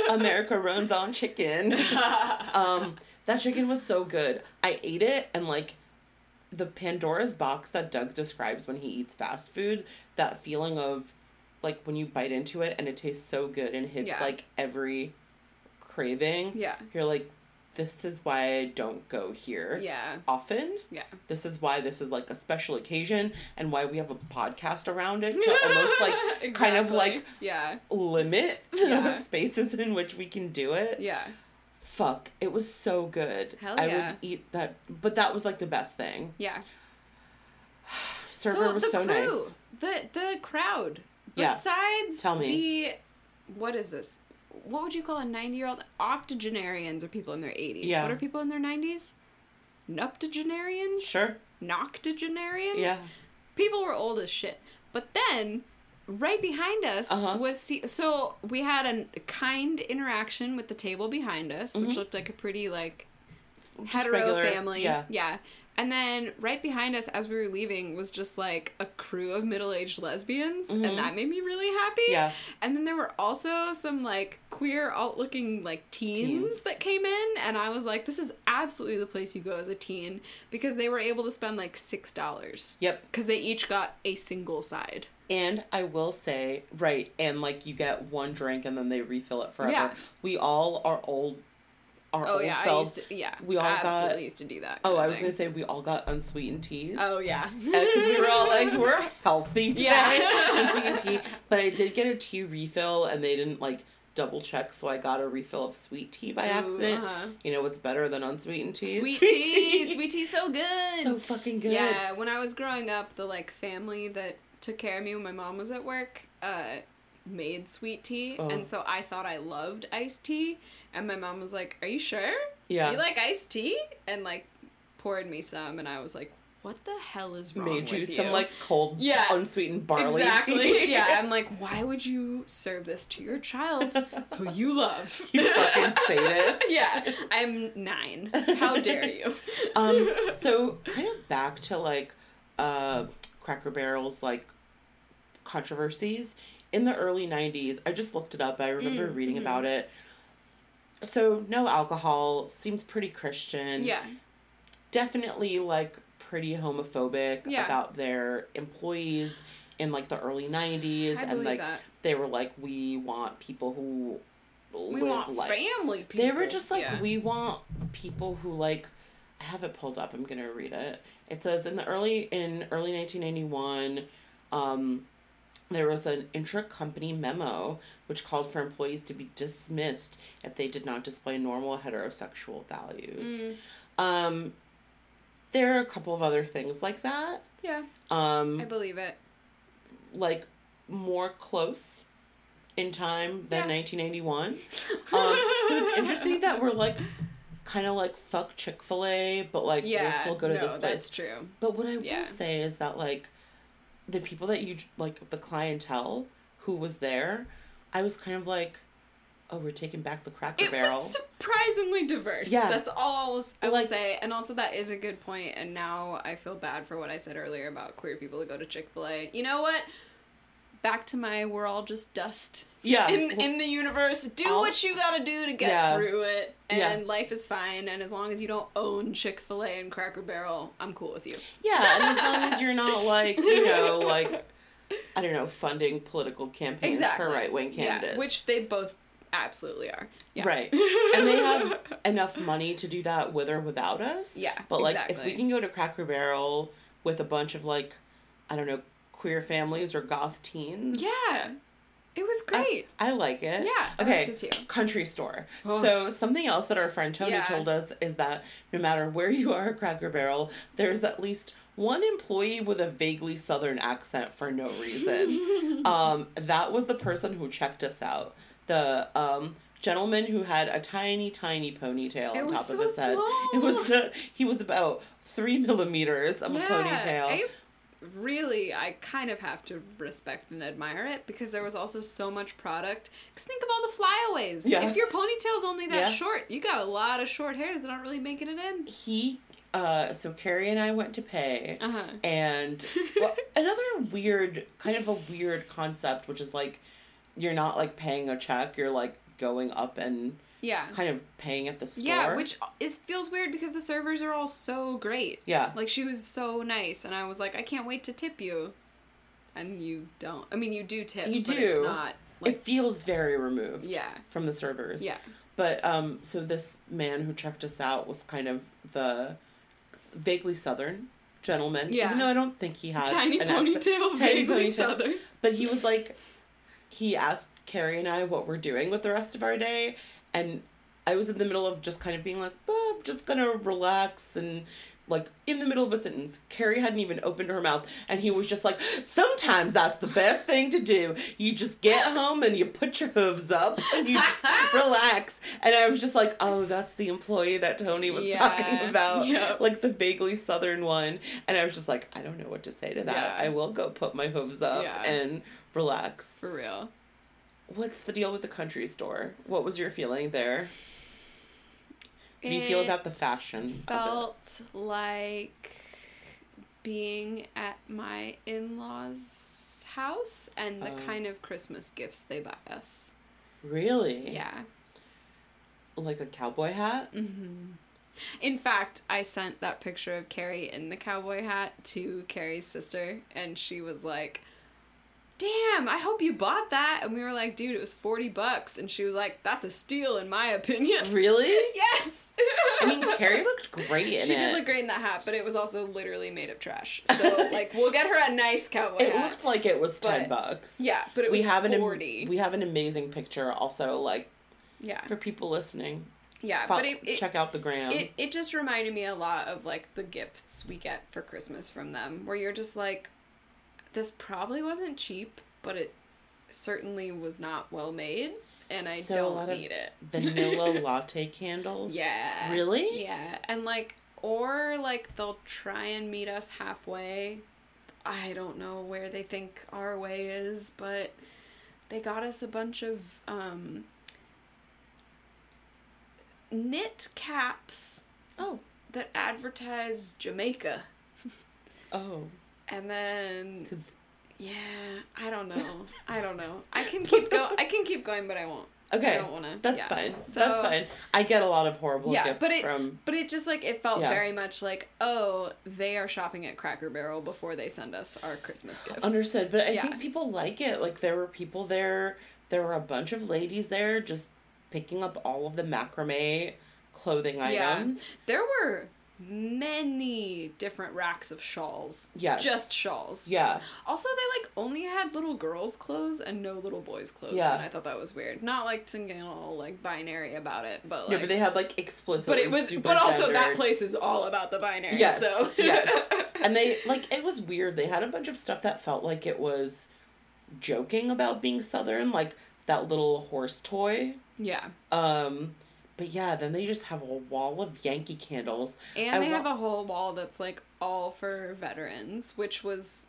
America runs on chicken. um, that chicken was so good. I ate it and like the Pandora's box that Doug describes when he eats fast food, that feeling of like when you bite into it and it tastes so good and hits Yeah. like every craving. yeah. You're like, this is why I don't go here Yeah. often. Yeah. This is why this is like a special occasion and why we have a podcast around it to almost like kind of like Yeah. limit Yeah. the spaces in which we can do it. Yeah. Fuck, it was so good. Hell yeah. I would eat that, but that was like the best thing. Yeah. Server was the so crew, nice. The the crowd. Yeah. Besides Tell me. the what is this? What would you call a 90-year-old octogenarians or people in their 80s? Yeah. What are people in their 90s? Nuptogenarians? Sure. Noctogenarians? Yeah. people were old as shit. But then, right behind us Uh-huh. was see- so we had a kind interaction with the table behind us, which looked like a pretty like Mm-hmm. Just hetero regular- family. Yeah. Yeah. And then right behind us as we were leaving was just like a crew of middle-aged lesbians and that made me really happy. Mm-hmm. Yeah. And then there were also some like queer alt-looking like teens, Teens. that came in and I was like this is absolutely the place you go as a teen because they were able to spend like $6 Yep. because they each got a single side. And I will say, right, and like you get one drink and then they refill it forever. Yeah. We all are old. Our Oh old yeah, I selves. used to. Yeah, we all got- used to do that. Oh, I was thing. gonna say we all got unsweetened teas. Oh yeah, because we were all like we're healthy today Yeah. unsweetened tea but i did get a tea refill and they didn't like double check so i got a refill of sweet tea by Ooh, accident uh-huh. you know what's better than unsweetened tea Sweet tea, sweet tea, so good. so fucking good Yeah, when I was growing up, the like family that took care of me when my mom was at work, uh, made sweet tea, Oh. and so I thought I loved iced tea, and my mom was like, "Are you sure? Yeah. You like iced tea?" And like poured me some, and I was like, what the hell is wrong with you? Made you some like cold, Yeah. unsweetened barley exactly. tea. yeah, I'm like, why would you serve this to your child who you love? you fucking sadist. yeah, I'm nine. How dare you? Um, so kind of back to like uh, Cracker Barrel's like controversies in the early '90s. I just looked it up. I remember Mm, reading mhm. about it. So no alcohol seems pretty Christian. yeah, definitely like pretty homophobic Yeah. about their employees in like the early 90s I and like that. they were like we want people who We live like family people. they were just like Yeah. we want people who like I have it pulled up I'm going to read it it says in the early in early 1991 um there was an intra-company memo which called for employees to be dismissed if they did not display normal heterosexual values Mm, um, there are a couple of other things like that. yeah, Um, I believe it. like more close in time than Yeah. 1981. Um, so it's interesting that we're like kind of like fuck Chick Fil A, but like yeah, we'll still go to no, this place. that's true. But what I Yeah. will say is that like the people that you like the clientele who was there, I was kind of like, oh, we're taking back the Cracker It Barrel. was surprisingly diverse. Yeah. That's all I will, I will Like- say. And also, that is a good point. And now I feel bad for what I said earlier about queer people that go to Chick fil A. You know what? Back to my we're all just dust yeah, in, well, in the universe. Do I'll- what you gotta do to get Yeah. through it. And Yeah. life is fine. And as long as you don't own Chick fil A and Cracker Barrel, I'm cool with you. Yeah, and as long as you're not like, you know, like I don't know, funding political campaigns Exactly. for right wing candidates. Yeah, which they both absolutely are. Yeah. Right. And they have enough money to do that with or without us. Yeah. But like exactly. if we can go to Cracker Barrel with a bunch of like I don't know, queer families or goth teens. Yeah. It was great. I like it. yeah. I Okay. liked it too. Country store. Oh. So something else that our friend Tony Yeah. told us is that no matter where you are at Cracker Barrel, there's at least one employee with a vaguely southern accent for no reason. um, that was the person who checked us out. The um, gentleman who had a tiny, tiny ponytail It on top so of his head. small. It was the he was about three millimeters of a ponytail. I really, I kind of have to respect and admire it because there was also so much product. Because think of all the flyaways. Yeah. If your ponytail's only that Yeah. short, you got a lot of short hairs that aren't really making it in. he uh so Carrie and I went to pay Uh huh. and well, another weird kind of a weird concept which is like you're not like paying a check you're like going up and Yeah. kind of paying at the store Yeah, which is feels weird because the servers are all so great. yeah Like she was so nice, and I was like, I can't wait to tip you, and you don't. I mean, you do tip, You but it's do. not it feels very removed yeah, from the servers yeah, but um so this man who checked us out was kind of the vaguely southern gentleman Yeah. even though I don't think he had tiny accent. ponytail, Tiny vaguely ponytail. southern. But he was like, he asked Carrie and I what we're doing with the rest of our day, and I was in the middle of just kind of being like, oh, I'm just gonna relax and. Like in the middle of a sentence, Carrie hadn't even opened her mouth, and he was just like, "Sometimes that's the best thing to do. You just get home and you put your hooves up and you just relax." And I was just like, "Oh, that's the employee that Tony was Yeah, talking about, yep. like the vaguely southern one." And I was just like, "I don't know what to say to that. Yeah. I will go put my hooves up Yeah. and relax. For real. What's the deal with the country store? What was your feeling there? How do you feel about the fashion? Felt like being at my in-laws' house and the Oh. kind of Christmas gifts they buy us. Really? Yeah. Like a cowboy hat? hmm In fact, I sent that picture of Carrie in the cowboy hat to Carrie's sister, and she was like, Damn, I hope you bought that. And we were like, Dude, it was 40 bucks. And she was like, That's a steal, in my opinion. Really? yes! I mean, Carrie looked great in she it. did look great in that hat, but it was also literally made of trash. So, like, we'll get her a nice cowboy It hat. looked like it was ten But- bucks. yeah, but it was we have an am- 40. we have an amazing picture also like yeah. for people listening. Yeah, Fo- but it, it, check out the gram. it it just reminded me a lot of like the gifts we get for Christmas from them, where you're just like, this probably wasn't cheap, but it certainly was not well made, and I So don't need it. Vanilla latte candles. Yeah. Really? Yeah, and like or like they'll try and meet us halfway. I don't know where they think our way is, but they got us a bunch of um, knit caps Oh. that advertise Jamaica. Oh. And then Because yeah, I don't know. I don't know. I can keep go I can keep going but I won't. okay, I don't wanna. that's yeah. fine. So- that's fine. I get a lot of horrible Yeah, gifts but it- from. But it just like it felt Yeah. very much like, oh, they are shopping at Cracker Barrel before they send us our Christmas gifts. Understood, but I Yeah. think people like it. Like there were people there. There were a bunch of ladies there just picking up all of the macrame clothing items. There were many different racks of shawls. Yes. Just shawls. Yeah. Also, they like only had little girls' clothes and no little boys' clothes. Yeah. And I thought that was weird. Not like to get all like binary about it, but like. yeah, but they had like explicit. but it was. But also, that place is all about the binary. Yes, So. yes. and they like it was weird. They had a bunch of stuff that felt like it was joking about being southern, like that little horse toy. yeah. Um, but yeah, then they just have a wall of Yankee candles. And I they wa- have a whole wall that's like all for veterans, which was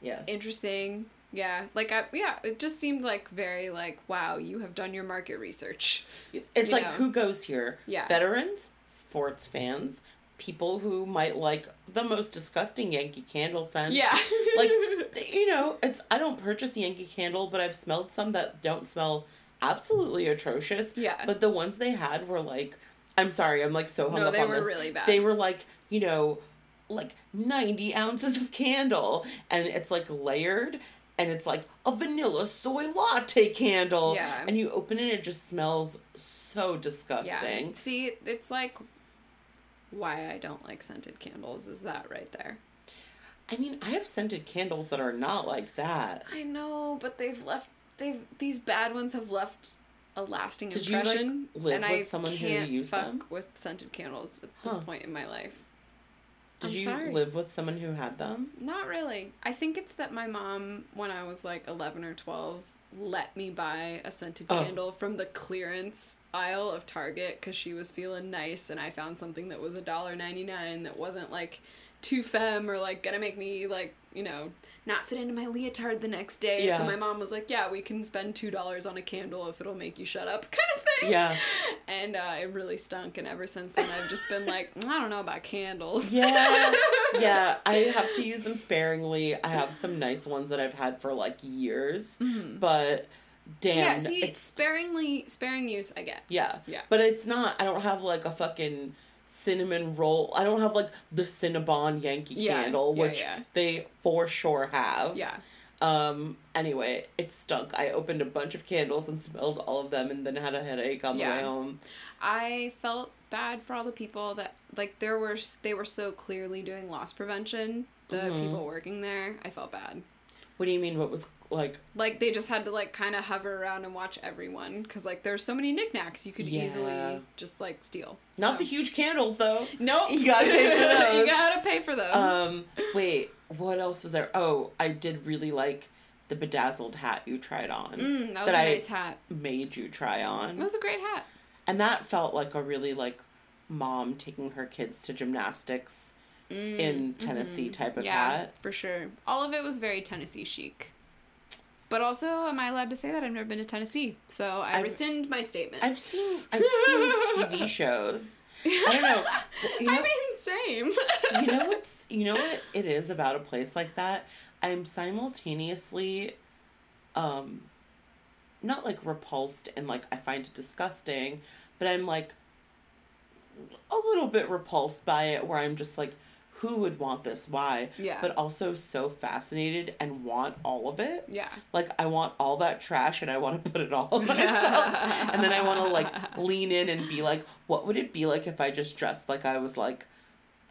Yes. interesting. Yeah, like I, yeah, it just seemed like very like wow, you have done your market research. It's you like know. who goes here? Yeah. Veterans, sports fans, people who might like the most disgusting Yankee candle scent. Yeah, Like you know, it's I don't purchase Yankee candle, but I've smelled some that don't smell absolutely atrocious. Yeah. But the ones they had were like I'm sorry, I'm like so hung No, up they on were this. really bad. They were like, you know, like 90 ounces of candle and it's like layered and it's like a vanilla soy latte candle. Yeah. And you open it, and it just smells so disgusting. yeah. disgusting. See, it's like why I don't like scented candles is that right there. I mean, I have scented candles that are not like that. I know, but they've left. They've these bad ones have left a lasting Did you, like, impression. live and with I someone who can't used fuck them? with scented candles at this point in my life. Did I'm you sorry. live with someone who had them? Not really. I think it's that my mom, when I was like 11 or 12, let me buy a scented Oh. candle from the clearance aisle of Target because she was feeling nice and I found something that was $1.99 that wasn't like too femme or like gonna make me like, you know, not fit into my leotard the next day. Yeah. So my mom was like, yeah, we can spend $2 on a candle if it'll make you shut up kind of thing. Yeah. And uh, it really stunk. And ever since then, I've just been like, I don't know about candles. Yeah. yeah, I have to use them sparingly. I have some nice ones that I've had for like years, but damn, Mm-hmm. yeah, see, it's sparingly, sparing use, I get. yeah, Yeah. But it's not. I don't have like a fucking cinnamon roll. I don't have like the Cinnabon Yankee Yeah, candle, yeah, which yeah. they for sure have. Yeah. Um. Anyway, it stunk. I opened a bunch of candles and smelled all of them, and then had a headache on the Yeah. way home. I felt bad for all the people that like there were they were so clearly doing loss prevention. The Mhm. people working there, I felt bad. What do you mean? What was like? Like they just had to like kind of hover around and watch everyone because like there's so many knickknacks you could Yeah. easily just like steal. Not So- the huge candles though. Nope. You gotta pay for those. you gotta pay for those. Um, wait, what else was there? Oh, I did really like the bedazzled hat you tried on. mm, that was that a I- nice hat. Made you try on. It was a great hat. And that felt like a really like mom taking her kids to gymnastics in Tennessee type of Mm, yeah, hat. for sure. All of it was very Tennessee chic. But also, am I allowed to say that I've never been to Tennessee? So I I've- rescind my statement. I've seen I've seen TV shows. I don't know. You know, I mean, same. you know what's you know what it is about a place like that i'm simultaneously um not like repulsed and like i find it disgusting but i'm like a little bit repulsed by it where i'm just like who would want this? Why? Yeah. but also so fascinated and want all of it. Yeah. like i want all that trash and i want to put it all on myself. And then i want to like lean in and be like what would it be like if i just dressed like i was like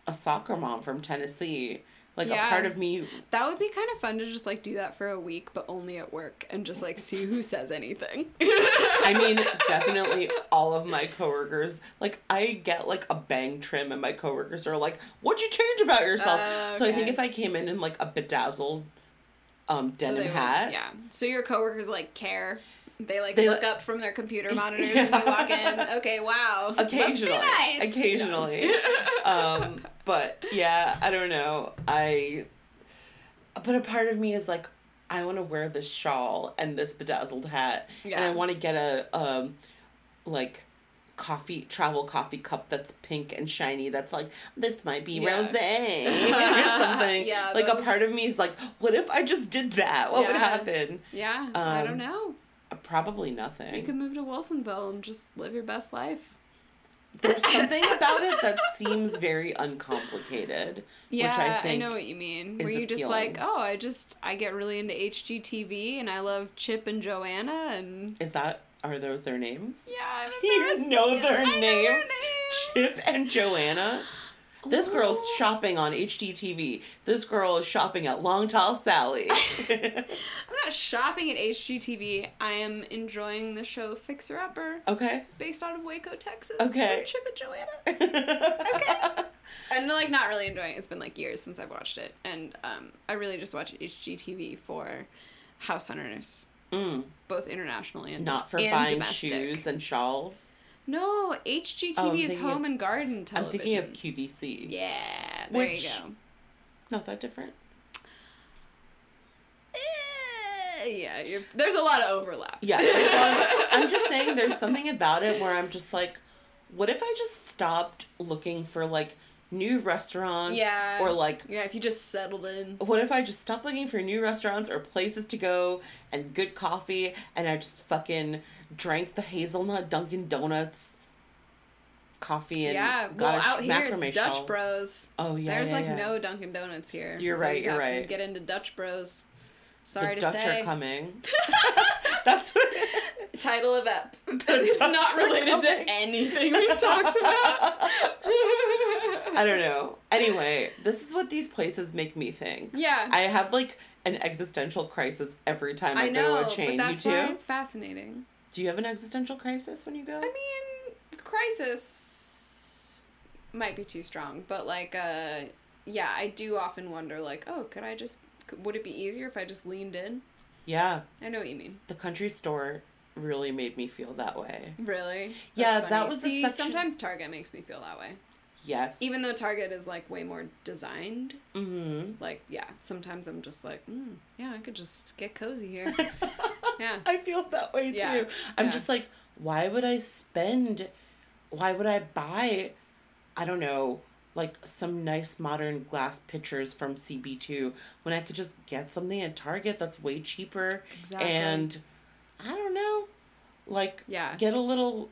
a soccer mom from tennessee like Yeah. a part of me That would be kind of fun to just like do that for a week, but only at work and just like see who says anything. i mean definitely all of my coworkers like i get like a bang trim and my coworkers are like what'd you change about yourself Oh, so i think if i came in in like a bedazzled um So denim would- hat yeah. So your coworkers like care. They like They look up from their computer monitors when you walk in. Okay, wow. Occasionally nice. occasionally um but yeah i don't know i but a part of me is like i want to wear this shawl and this bedazzled hat and i want to get a um like coffee travel coffee cup that's pink and shiny that's like this might be Yeah. rose or something Yeah, like a part of me is like what if i just did that what would happen Yeah, I Um, don't know. Probably nothing You could move to Wilsonville and just live your best life. there's something about it that seems very uncomplicated Yeah, which i think know what you mean. Where you just like, oh, I just I get really into HGTV and I love Chip and Joanna and Is that are those their names? yeah, I'm You know their I know names. Chip and Joanna. This girl's Ooh. shopping on HGTV. This girl is shopping at Long Tall Sally. I'm not shopping at HGTV. I am enjoying the show Fixer Upper, okay. based out of Waco, Texas. Okay. With Chip and Joanna. Okay. And like not really enjoying it. It's been like years since I've watched it, and um, I really just watch HGTV for House Hunters, Mm, both internationally and not for and buying domestic. shoes and shawls. No, HGTV Oh, is home of- and garden Television. I'm thinking of QVC. Yeah, there Which- you go. Not that different. Eh, yeah, you're, there's a lot of overlap. Yeah. there's of- I'm just saying there's something about it where I'm just like, what if I just stopped looking for like new restaurants? Yeah. Or like Yeah, if you just settled in. what if I just stopped looking for new restaurants or places to go and good coffee and I just fucking drank the hazelnut Dunkin' Donuts coffee and yeah, well, out here it's Dutch. Bros. Oh yeah, There's yeah, like yeah. no Dunkin' Donuts here. You're so right, You you're have to right. get into Dutch Bros. The Sorry to Dutch say. are coming. That's what Title of ep. it's Dutch not related to anything we've talked about. I don't know. Anyway, this is what these places make me think. yeah, I have like an existential crisis every time I, I know, go to a chain. but that's why it's fascinating. Do you have an existential crisis when you go? I mean, crisis might be too strong, but like, uh, yeah, I do often wonder, like, oh, could I just, would it be easier if I just leaned in? yeah, I know what you mean. the country store really made me feel that way. Really? Yeah, That's that was the See, section- sometimes Target makes me feel that way. Yes. Even though Target is like way more designed, hmm like yeah, sometimes I'm just like, mm, yeah, I could just get cozy here. yeah. I feel that way Yeah, too. I'm yeah. just like, why would I spend? Why would I buy? I don't know, like some nice modern glass pitchers from CB2 when I could just get something at Target that's way cheaper Exactly. and I don't know, like Yeah. get a little,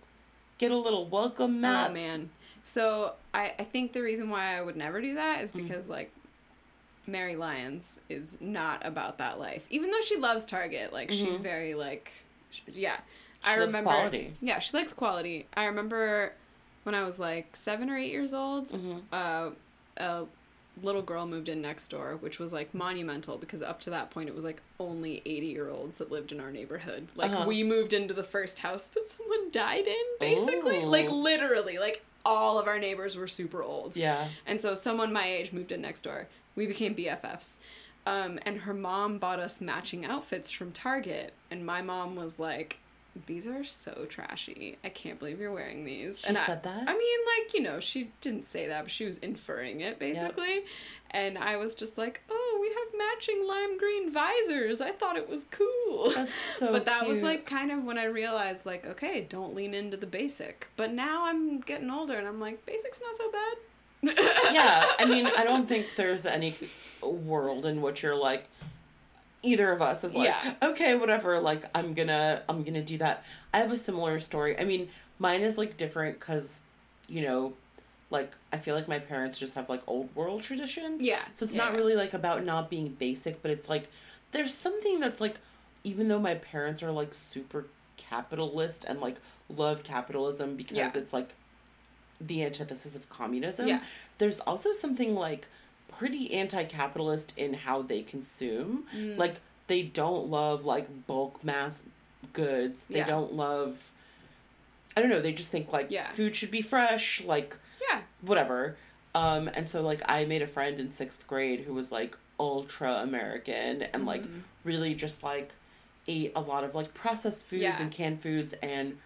get a little welcome mat. Oh man. So I I think the reason why I would never do that is Mm-hmm. because like Mary Lyons is not about that life. Even though she loves Target, like she's Mhm. very like sh- yeah. She I remember quality. Yeah, she likes quality. I remember when I was like 7 or 8 years old, Mhm. uh a little girl moved in next door, which was like monumental because up to that point it was like only 80 year olds that lived in our neighborhood. Like Uh-huh. we moved into the first house that someone died in, basically. Ooh. Like literally, like all of our neighbors were super old. Yeah. And so someone my age moved in next door. We became BFFs. Um, and her mom bought us matching outfits from Target. And my mom was like, These are so trashy. I can't believe you're wearing these. She and said I, that? I mean, like, you know, she didn't say that, but she was inferring it basically. And I was just like, Oh, we have matching lime green visors. I thought it was cool. That's so but that was like kind of when I realized, like, okay, don't lean into the basic. But now I'm getting older and I'm like, basic's not so bad. yeah, I mean, I don't think there's any world in which you're like either of us is like, Yeah. okay, whatever, like I'm gonna I'm gonna do that. I have a similar story. I mean, mine is like different cuz you know, like I feel like my parents just have like old world traditions. Yeah, So it's yeah, not yeah. really like about not being basic, but it's like there's something that's like even though my parents are like super capitalist and like love capitalism because it's like the antithesis of communism. Yeah. There's also something like pretty anti-capitalist in how they consume. Mm. Like they don't love like bulk mass goods. They Yeah. don't love I don't know, they just think like Yeah. food should be fresh, like Yeah. whatever. Um, and so like I made a friend in sixth grade who was like ultra American and like Mhm. really just like ate a lot of like processed foods Yeah. and canned foods and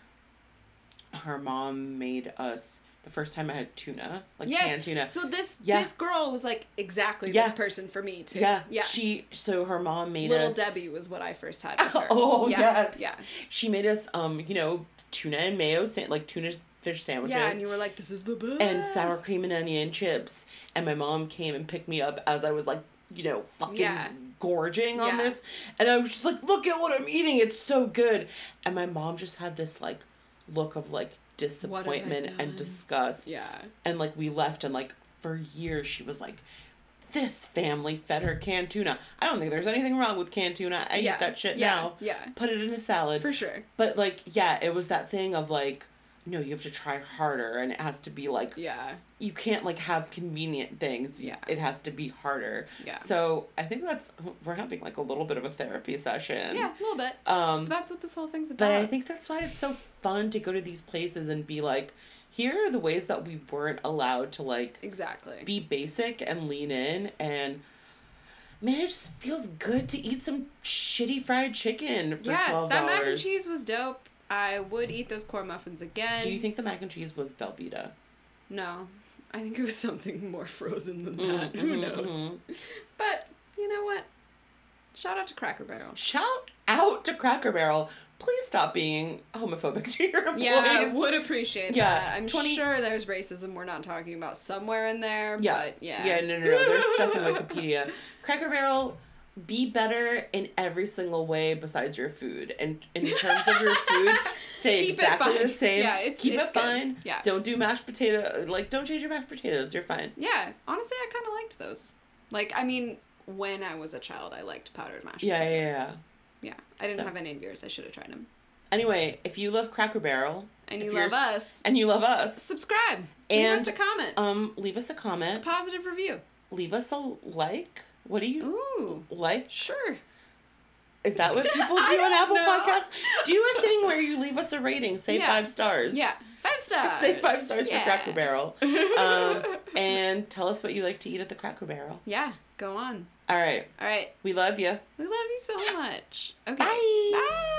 her mom made us the first time I had tuna, like yes. canned tuna. So this Yeah. this girl was like exactly Yeah. this person for me too. yeah. Yeah. She so her mom made Little us Debbie was what I first had with her. Oh yeah. yes. Yeah. She made us um, you know, tuna and mayo like tuna fish sandwiches. Yeah, and you were like, "This is the best." and sour cream and onion chips. And my mom came and picked me up as I was like, you know, fucking Yeah. gorging on Yeah. this. And I was just like, look at what I'm eating. It's so good. And my mom just had this like look of like disappointment and disgust. Yeah. And like we left and like for years she was like, this family fed her canned tuna. I don't think there's anything wrong with canned tuna. I Yeah. eat that shit Yeah. now. Yeah. Put it in a salad. For sure. But like, yeah, it was that thing of like, no, you have to try harder and it has to be like Yeah. you can't like have convenient things. Yeah. It has to be harder. Yeah. So I think that's we're having like a little bit of a therapy session. Yeah, a little bit. Um That's what this whole thing's about. but I think that's why it's so fun to go to these places and be like, here are the ways that we weren't allowed to like exactly. be basic and lean in and man, it just feels good to eat some shitty fried chicken for yeah, twelve that dollars. mac and cheese was dope. I would eat those corn muffins again. Do you think the mac and cheese was Velveeta? No, I think it was something more frozen than Mm, that. Who mhm, knows? mhm. But you know what? Shout out to Cracker Barrel. Shout out to Cracker Barrel. Please stop being homophobic to your employees. Yeah, I would appreciate Yeah, that. I'm 20 sure there's racism we're not talking about somewhere in there. Yeah. But yeah. Yeah, no, no, no. There's stuff in Wikipedia. Cracker Barrel, be better in every single way besides your food. And in terms of your food, stay Keep it exactly fine. the same. Yeah, it's- Keep it's it good. fine. Yeah. Don't do mashed potato. Like, don't change your mashed potatoes. You're fine. Yeah, honestly, I kind of liked those. Like, I mean, when I was a child, I liked powdered mashed Yeah, yeah, potatoes. yeah. Yeah, I didn't So- have any of yours. I should have tried them. Anyway, if you love Cracker Barrel And you love us, and you love us, subscribe. And Leave us a comment. um, leave us a a comment. positive review. Leave us a like. What do you Ooh, like? sure. Is that what people do on Apple know. Podcasts? Do a thing where you leave us a rating. Say Yeah. five stars. Yeah, five stars. Say five stars Yeah. for Cracker Barrel. Um, and tell us what you like to eat at the Cracker Barrel. yeah, go on. All right. All right, We love you. we love you so much. Okay. Bye. Bye.